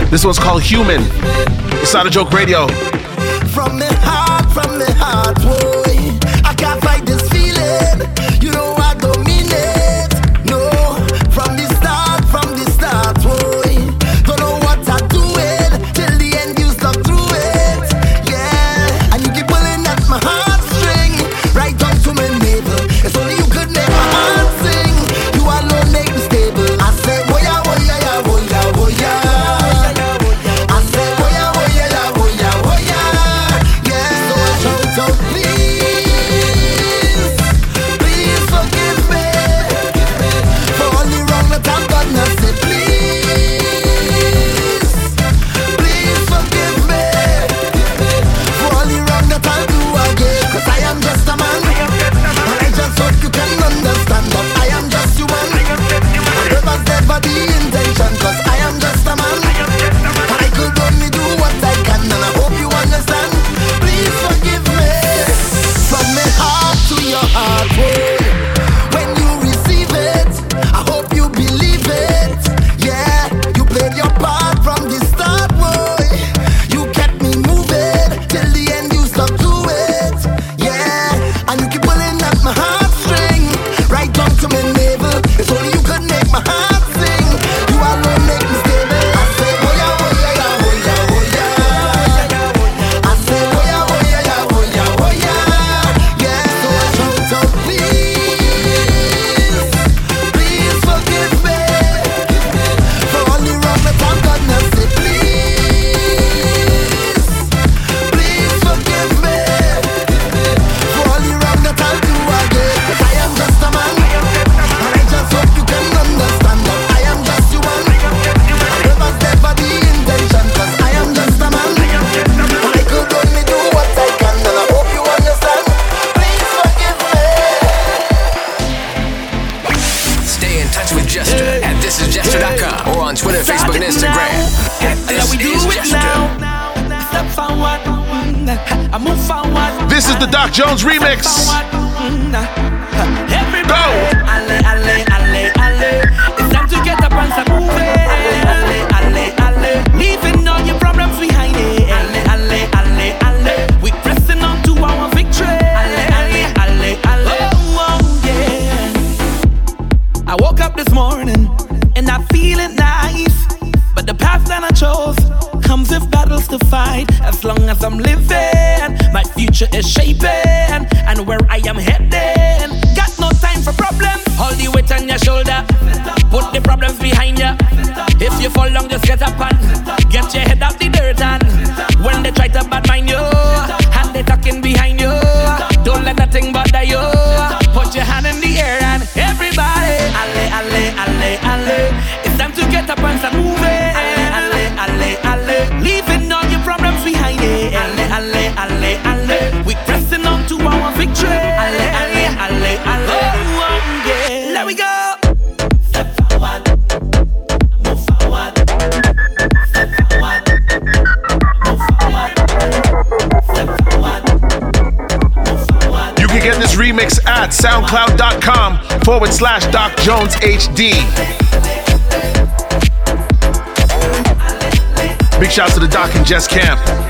This one's called Human. It's not a joke radio. slash Doc Jones HD. Big shouts to the Doc and Jess Camp.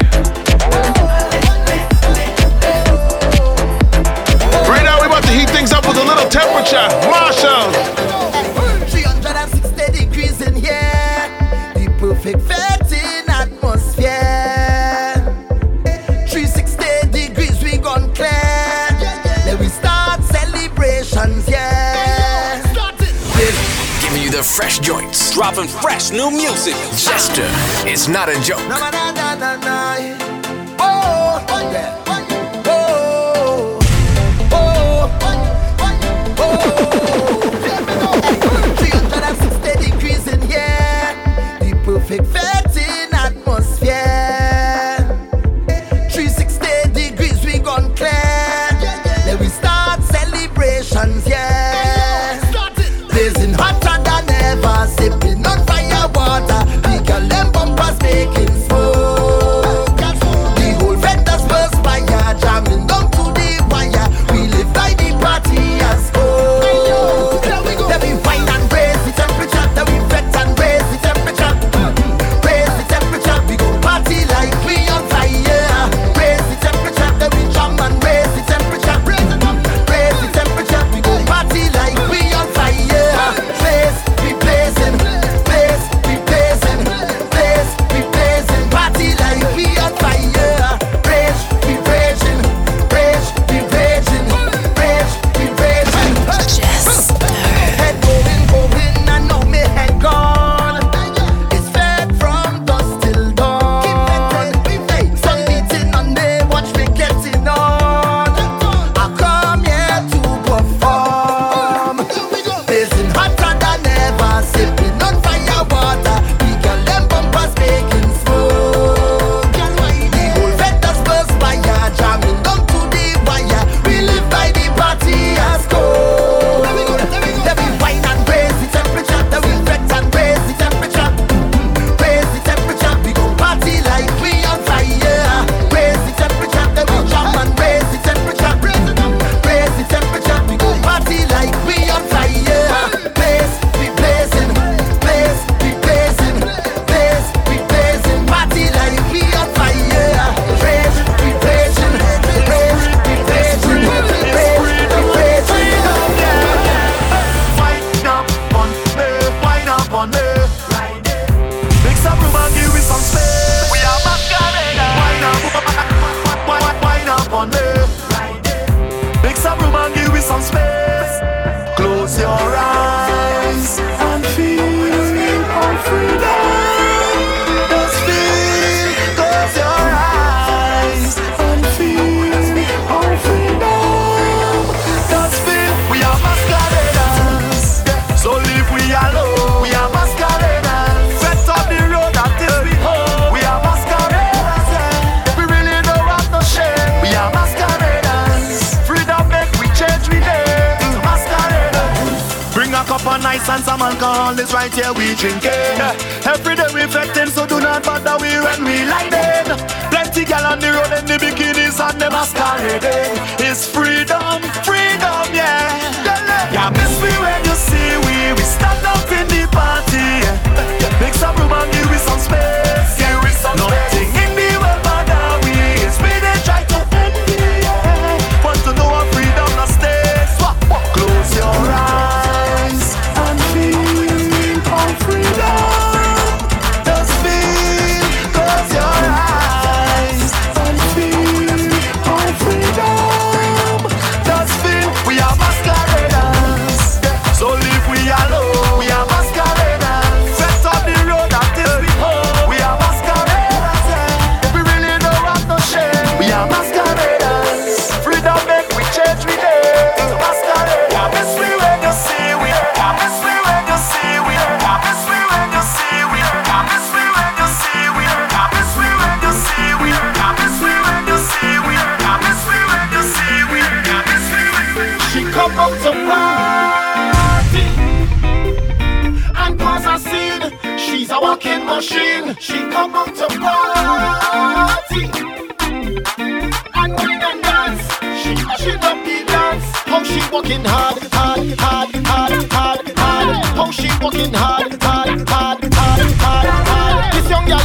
slash new music. Jester, it's not a joke.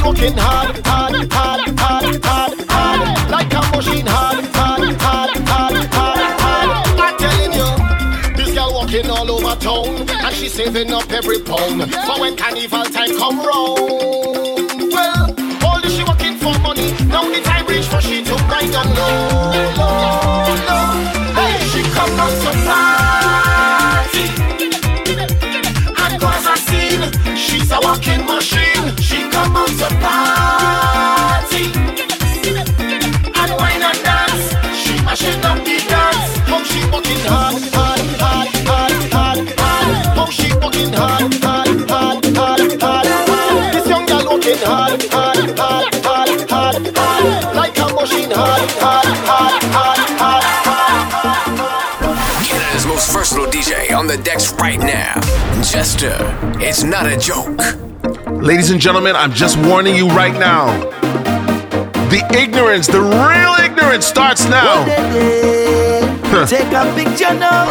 Walking hard, hard, hard, hard, hard, hard. Like a machine hard, hard, hard, hard, hard, hard. I'm telling you. This girl walking all over town And she saving up every pound For when carnival time come round Well, all this she working for money Now the time reach for she to ride down low, Hey, she come out to She's a walking machine She out to party And wine and dance She mashing up the dance How she working hard, hard, hard, hard, hard, hard How she working hard, hard, hard, hard, hard, hard This young girl working hard, hard, hard, hard, hard, hard Like a machine hard, hard, hard, hard, hard, hard Canada's most versatile DJ on the decks right now. Jester, it's not a joke. Ladies and gentlemen, I'm just warning you right now. The ignorance, the real ignorance starts now. Huh. [laughs] Take a picture now.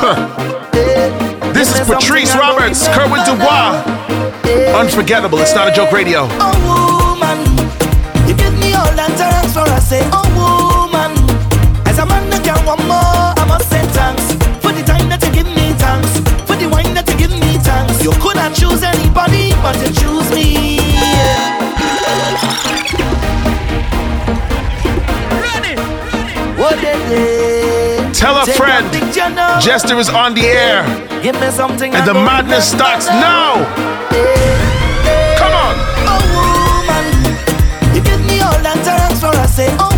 This is Patrice Roberts, Kerwin Dubois. Unforgettable, it's not a joke radio. Oh woman, you give me all that for I say, oh could choose anybody, but you choose me. Ready? What they day? Tell a Take friend. Jester is on the air, Give me something. and I the madness starts now. Come on. Oh woman, you give me all that for I say, oh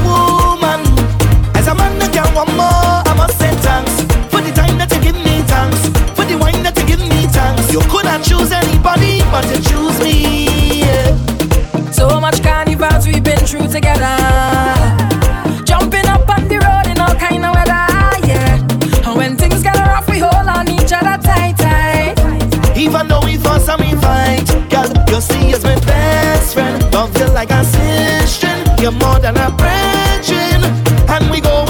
You could not choose anybody, but you choose me. yeah. So much carnivals we've been through together. Jumping up on the road in all kind of weather, yeah. And when things get rough, we hold on each other tight, tight. Even though we and we fight, girl, you see as my best friend. Love you like a sister, you're more than a brethren, and we go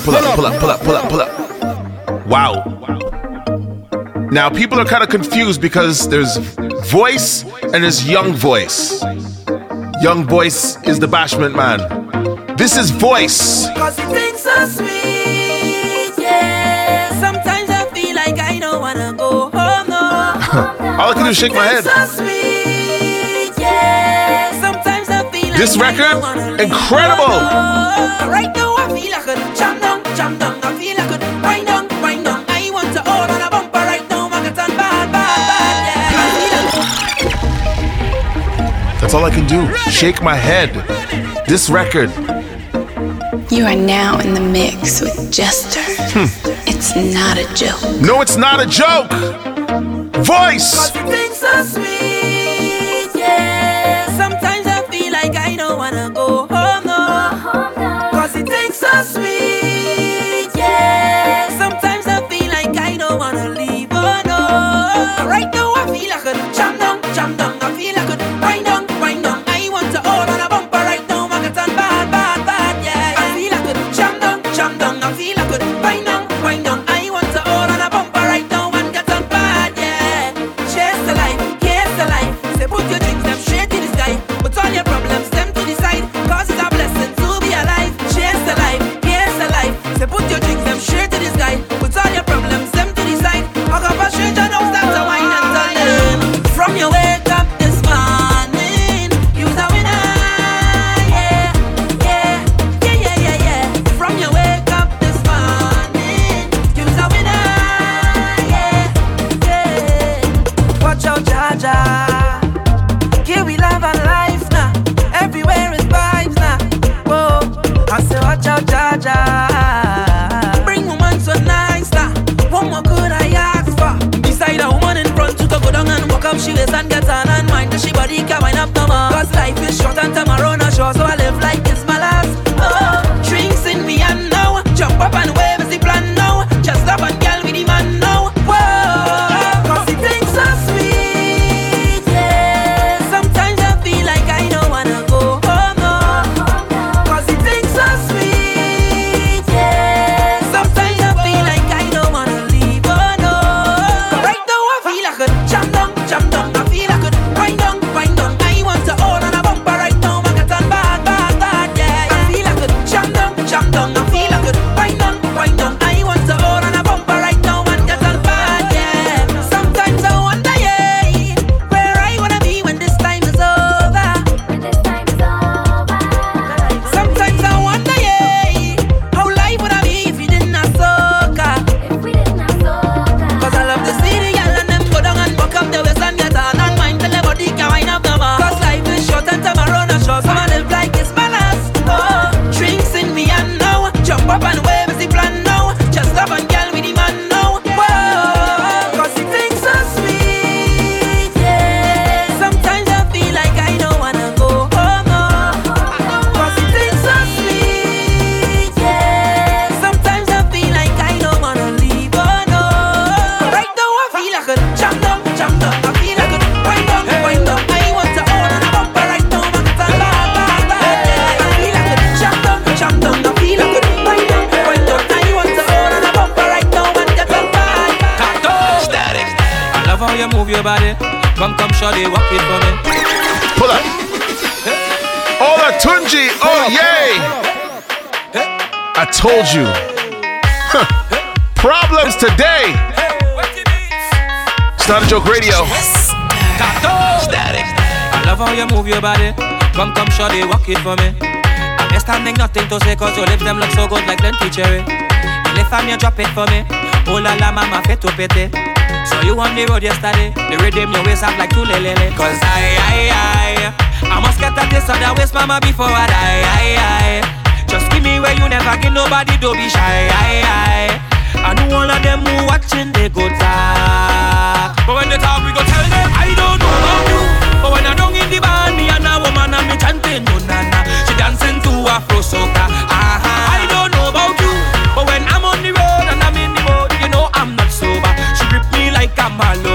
feel like a Man, pull up, pull up, pull up, pull up, pull up. Wow. Now, people are kind of confused because there's voice and there's young voice. Young Voice is the bashment man. This is Voice. Cause you think so sweet, yeah. Sometimes I feel like I don't wanna go home, no. [laughs] All I can do is shake my head. So sweet, yeah. Sometimes I feel like This record, incredible. Right now I feel I could jump down, jump down. I feel I could wind down, wind down. I want to hold on a bumper right now. I can turn bad, bad, bad, yeah. I feel I That's all I can do. Shake my head. This record. You are now in the mix with Jester. Hmm. It's not a joke. No, it's not a joke. Voice. Not a joke radio. Static. I love how you move your body. Come, come, shawty, walk it for me. I'm standing nothing to say cause your lips them look so good like plenty cherry. Lift and you drop it for me. Oh la la mama fit to pity. So you on the road yesterday. The rhythm your waist up like two lele. Cause I, I, I, I must get a taste of that waist mama before I die. I, I. Just give me where you never give nobody, don't be shy. I, I. I know all of them who watching they go talk. But when they talk, we go tell them I don't know about you. But when I don't in the band, me and a woman and me chanting no na na. She dancing to Afro soca. Uh-huh. I don't know about you, but when I'm on the road and I'm in the boat, you know I'm not sober. She grip me like I'm all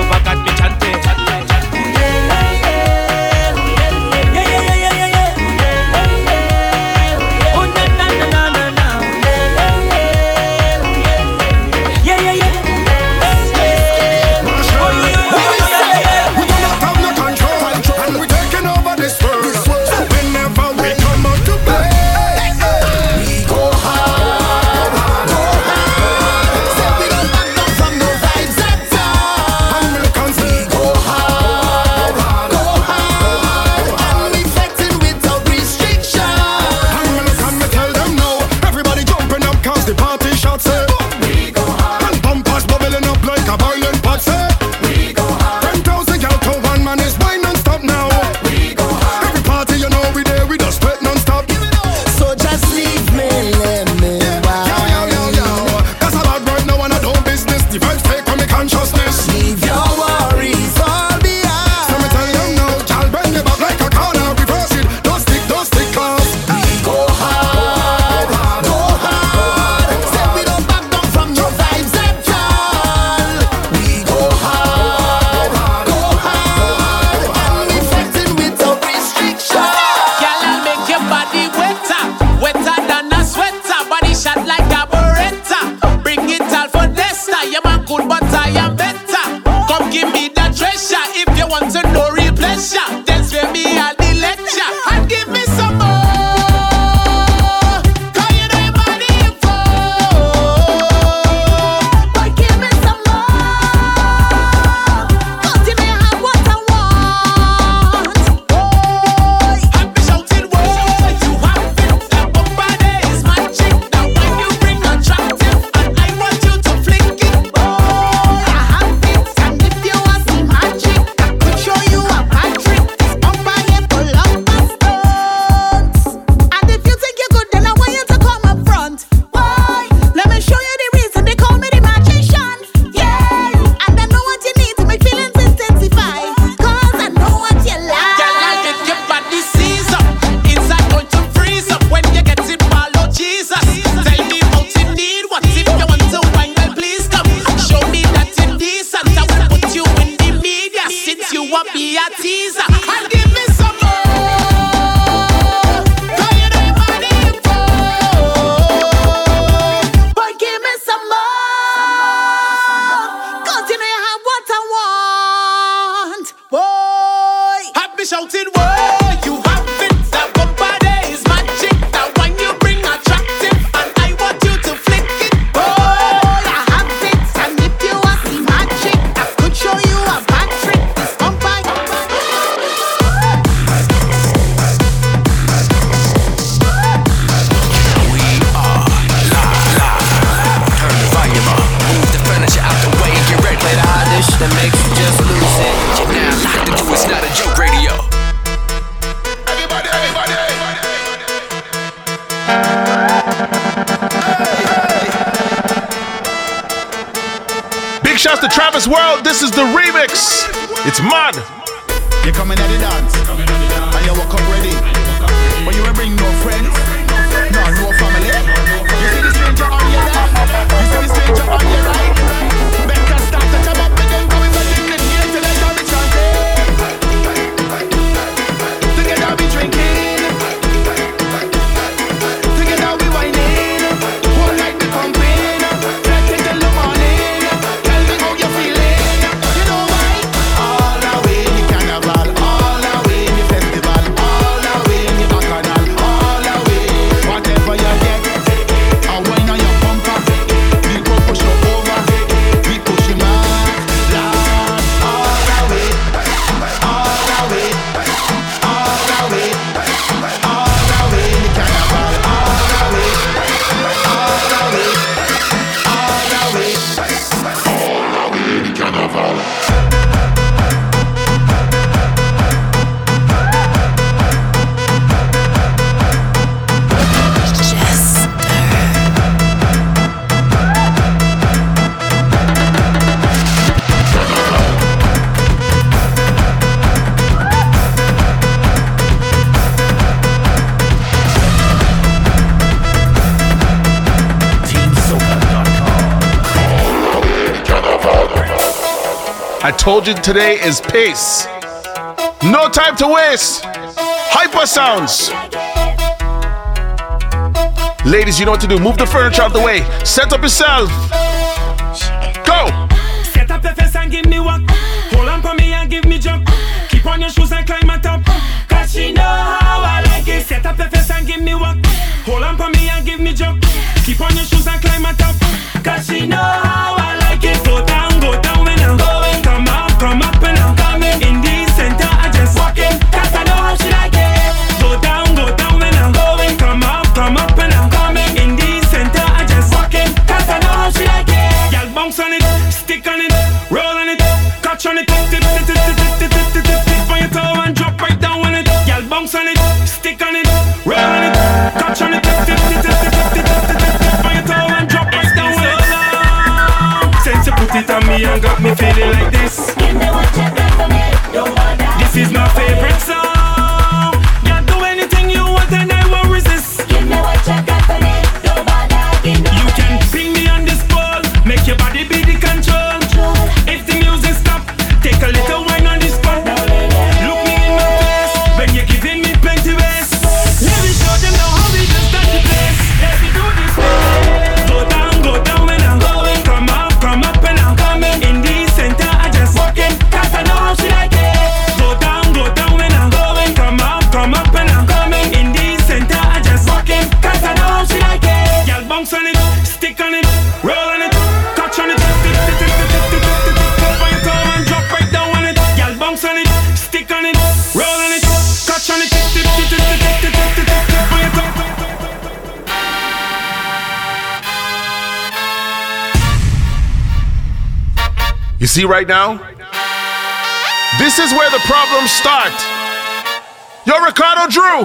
told you today is pace. No time to waste. Hyper sounds. Ladies, you know what to do. Move the furniture out the way. Set up yourself. Go. Set up face and give me. Hold on for me and give me jump. Keep on your shoes and climb top. Cause she know how I like it. Set up face and give me. Hold on for me. See right now? This is where the problems start. Yo, Ricardo Drue.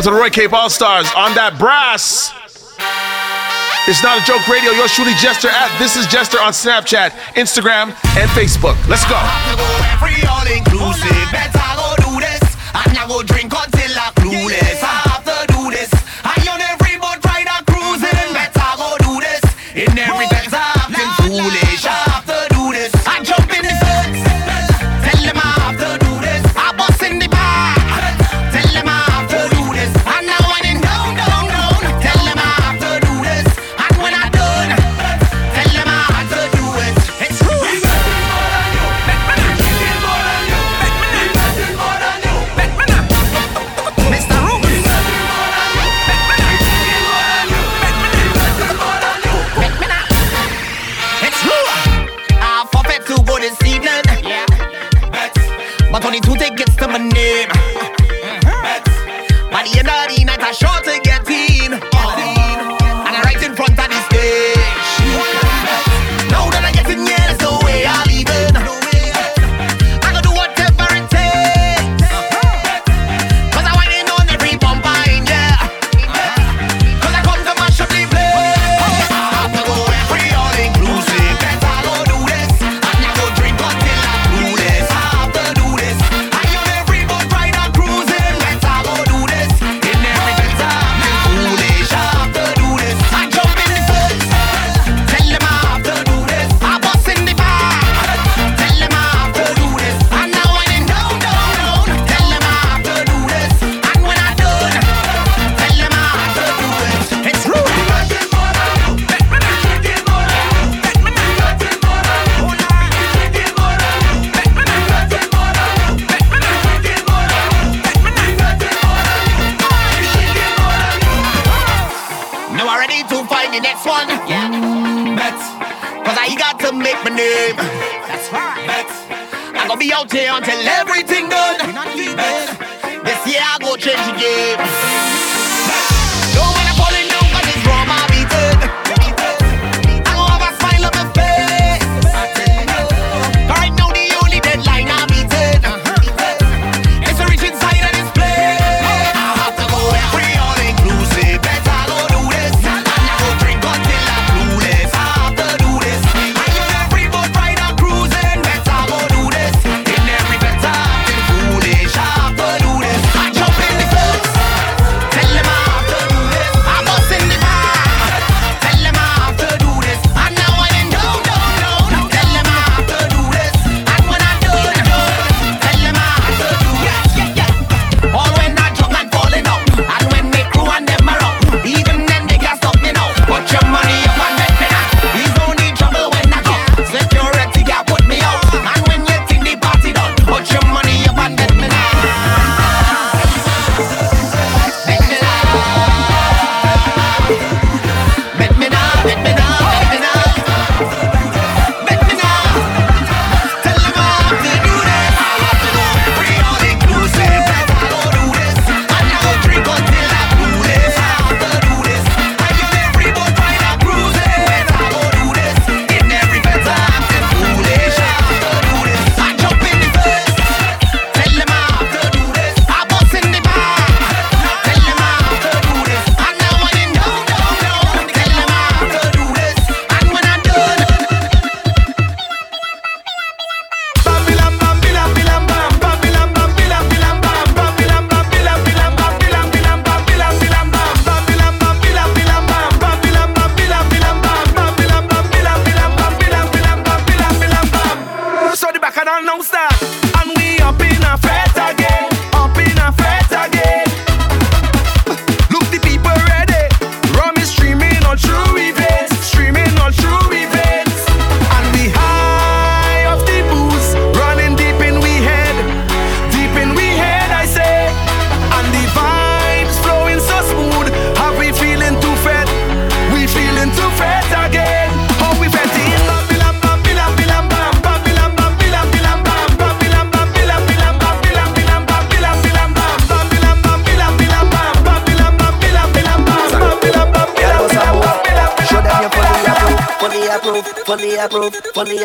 To the Roy Cape All Stars on that brass. It's not a joke radio. Your truly Jester at This Is Jester on Snapchat, Instagram, and Facebook. Let's go.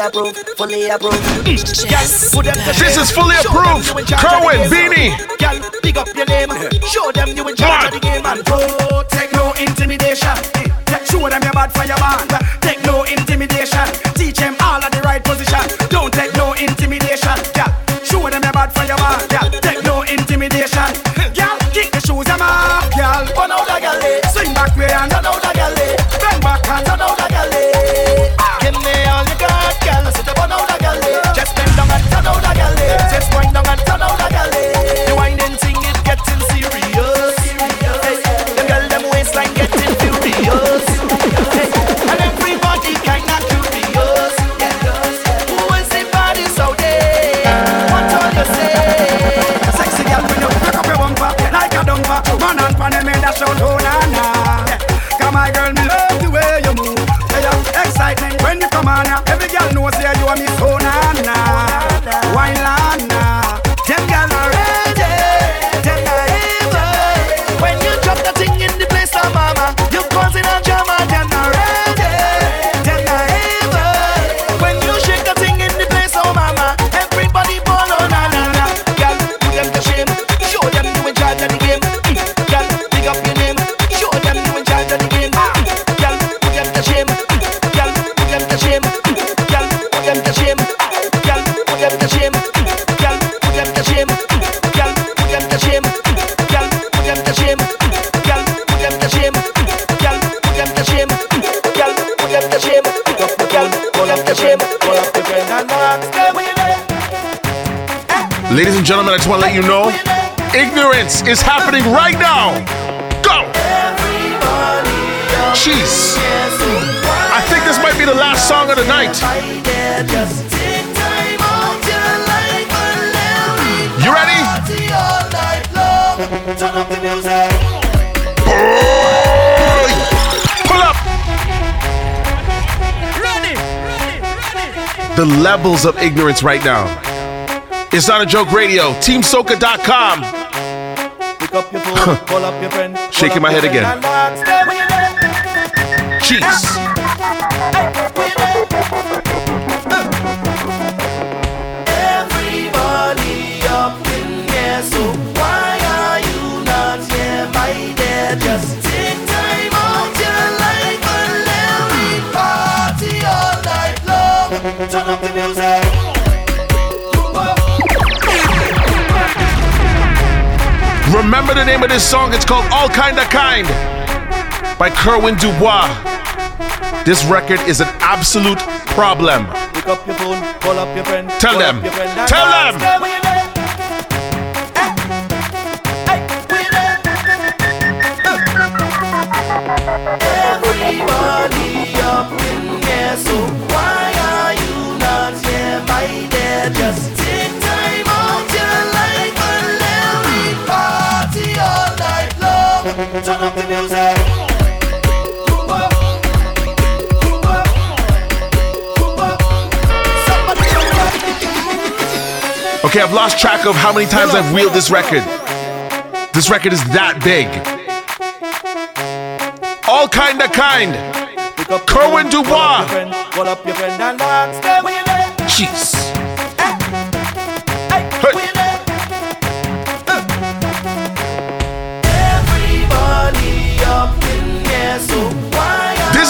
approved, fully approved. dance is happening right now. Go! Jeez. I think this might be the last song of the night. You ready? The levels of ignorance right now. It's not a joke radio. TeamSoca.com up your phone, call up your friend. Shaking my head again. Jeez. Everybody up in here, so why are you not here. Just take time out your life and let me party all night long. Turn up the. Remember the name of this song? It's called All Kinda Kind by Kerwin Dubois. This record is an absolute problem. Pick up your phone, call up your friend. Tell them. Tell them. Okay, I've lost track of how many times I've wheeled this record. This record is that big. All kind of kind. Kerwin Dubois. Jeez.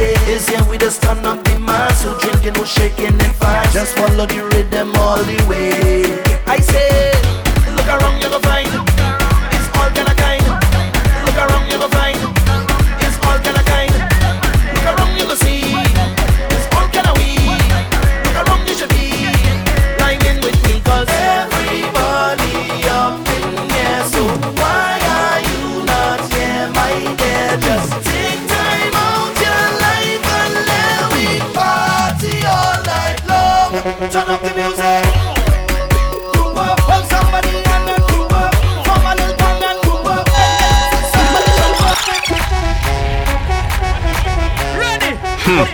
It's here we the turn up the mass, so drinking, no shaking and fight. Just follow the rhythm all the way. I say, look around, you're gonna find. turn up the music. Up, somebody and then up. A little and up. Ready? Hmm.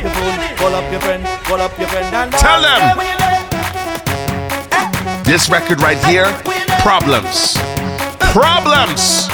Call up your friend, call up your friend and tell them. This record right here, problems, problems.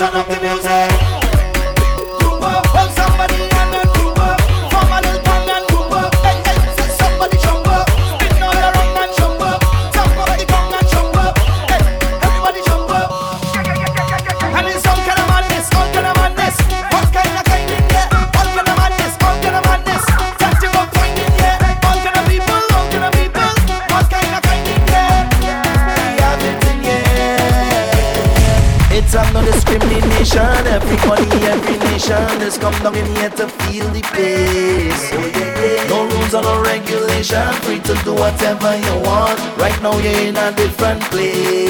turn up the music. coming here to feel the bass. Yeah. No rules or no regulation, free to do whatever you want. Right now you're in a different place.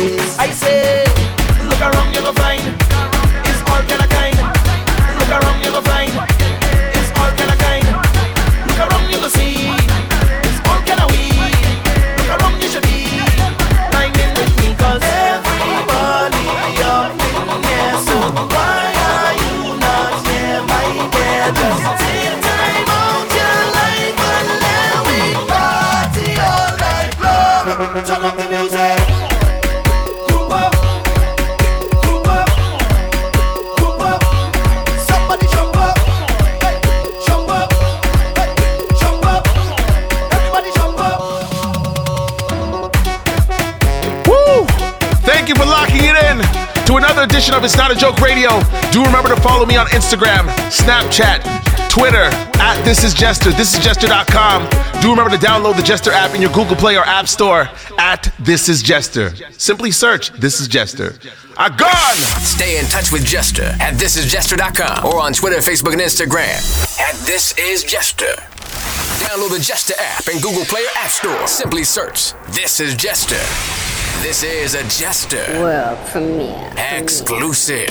edition of It's Not a Joke Radio. Do remember to follow me on Instagram, Snapchat, Twitter, at This Is Jester, thisisjester.com. Do remember to download the Jester app in your Google Play or App Store at This Is Jester. Simply search This Is Jester. I gone! Stay in touch with Jester at thisisjester.com or on Twitter, Facebook, and Instagram at This Is Jester. Download the Jester app in Google Play or App Store. Simply search This Is Jester. This is a Jester. World premiere. Exclusive.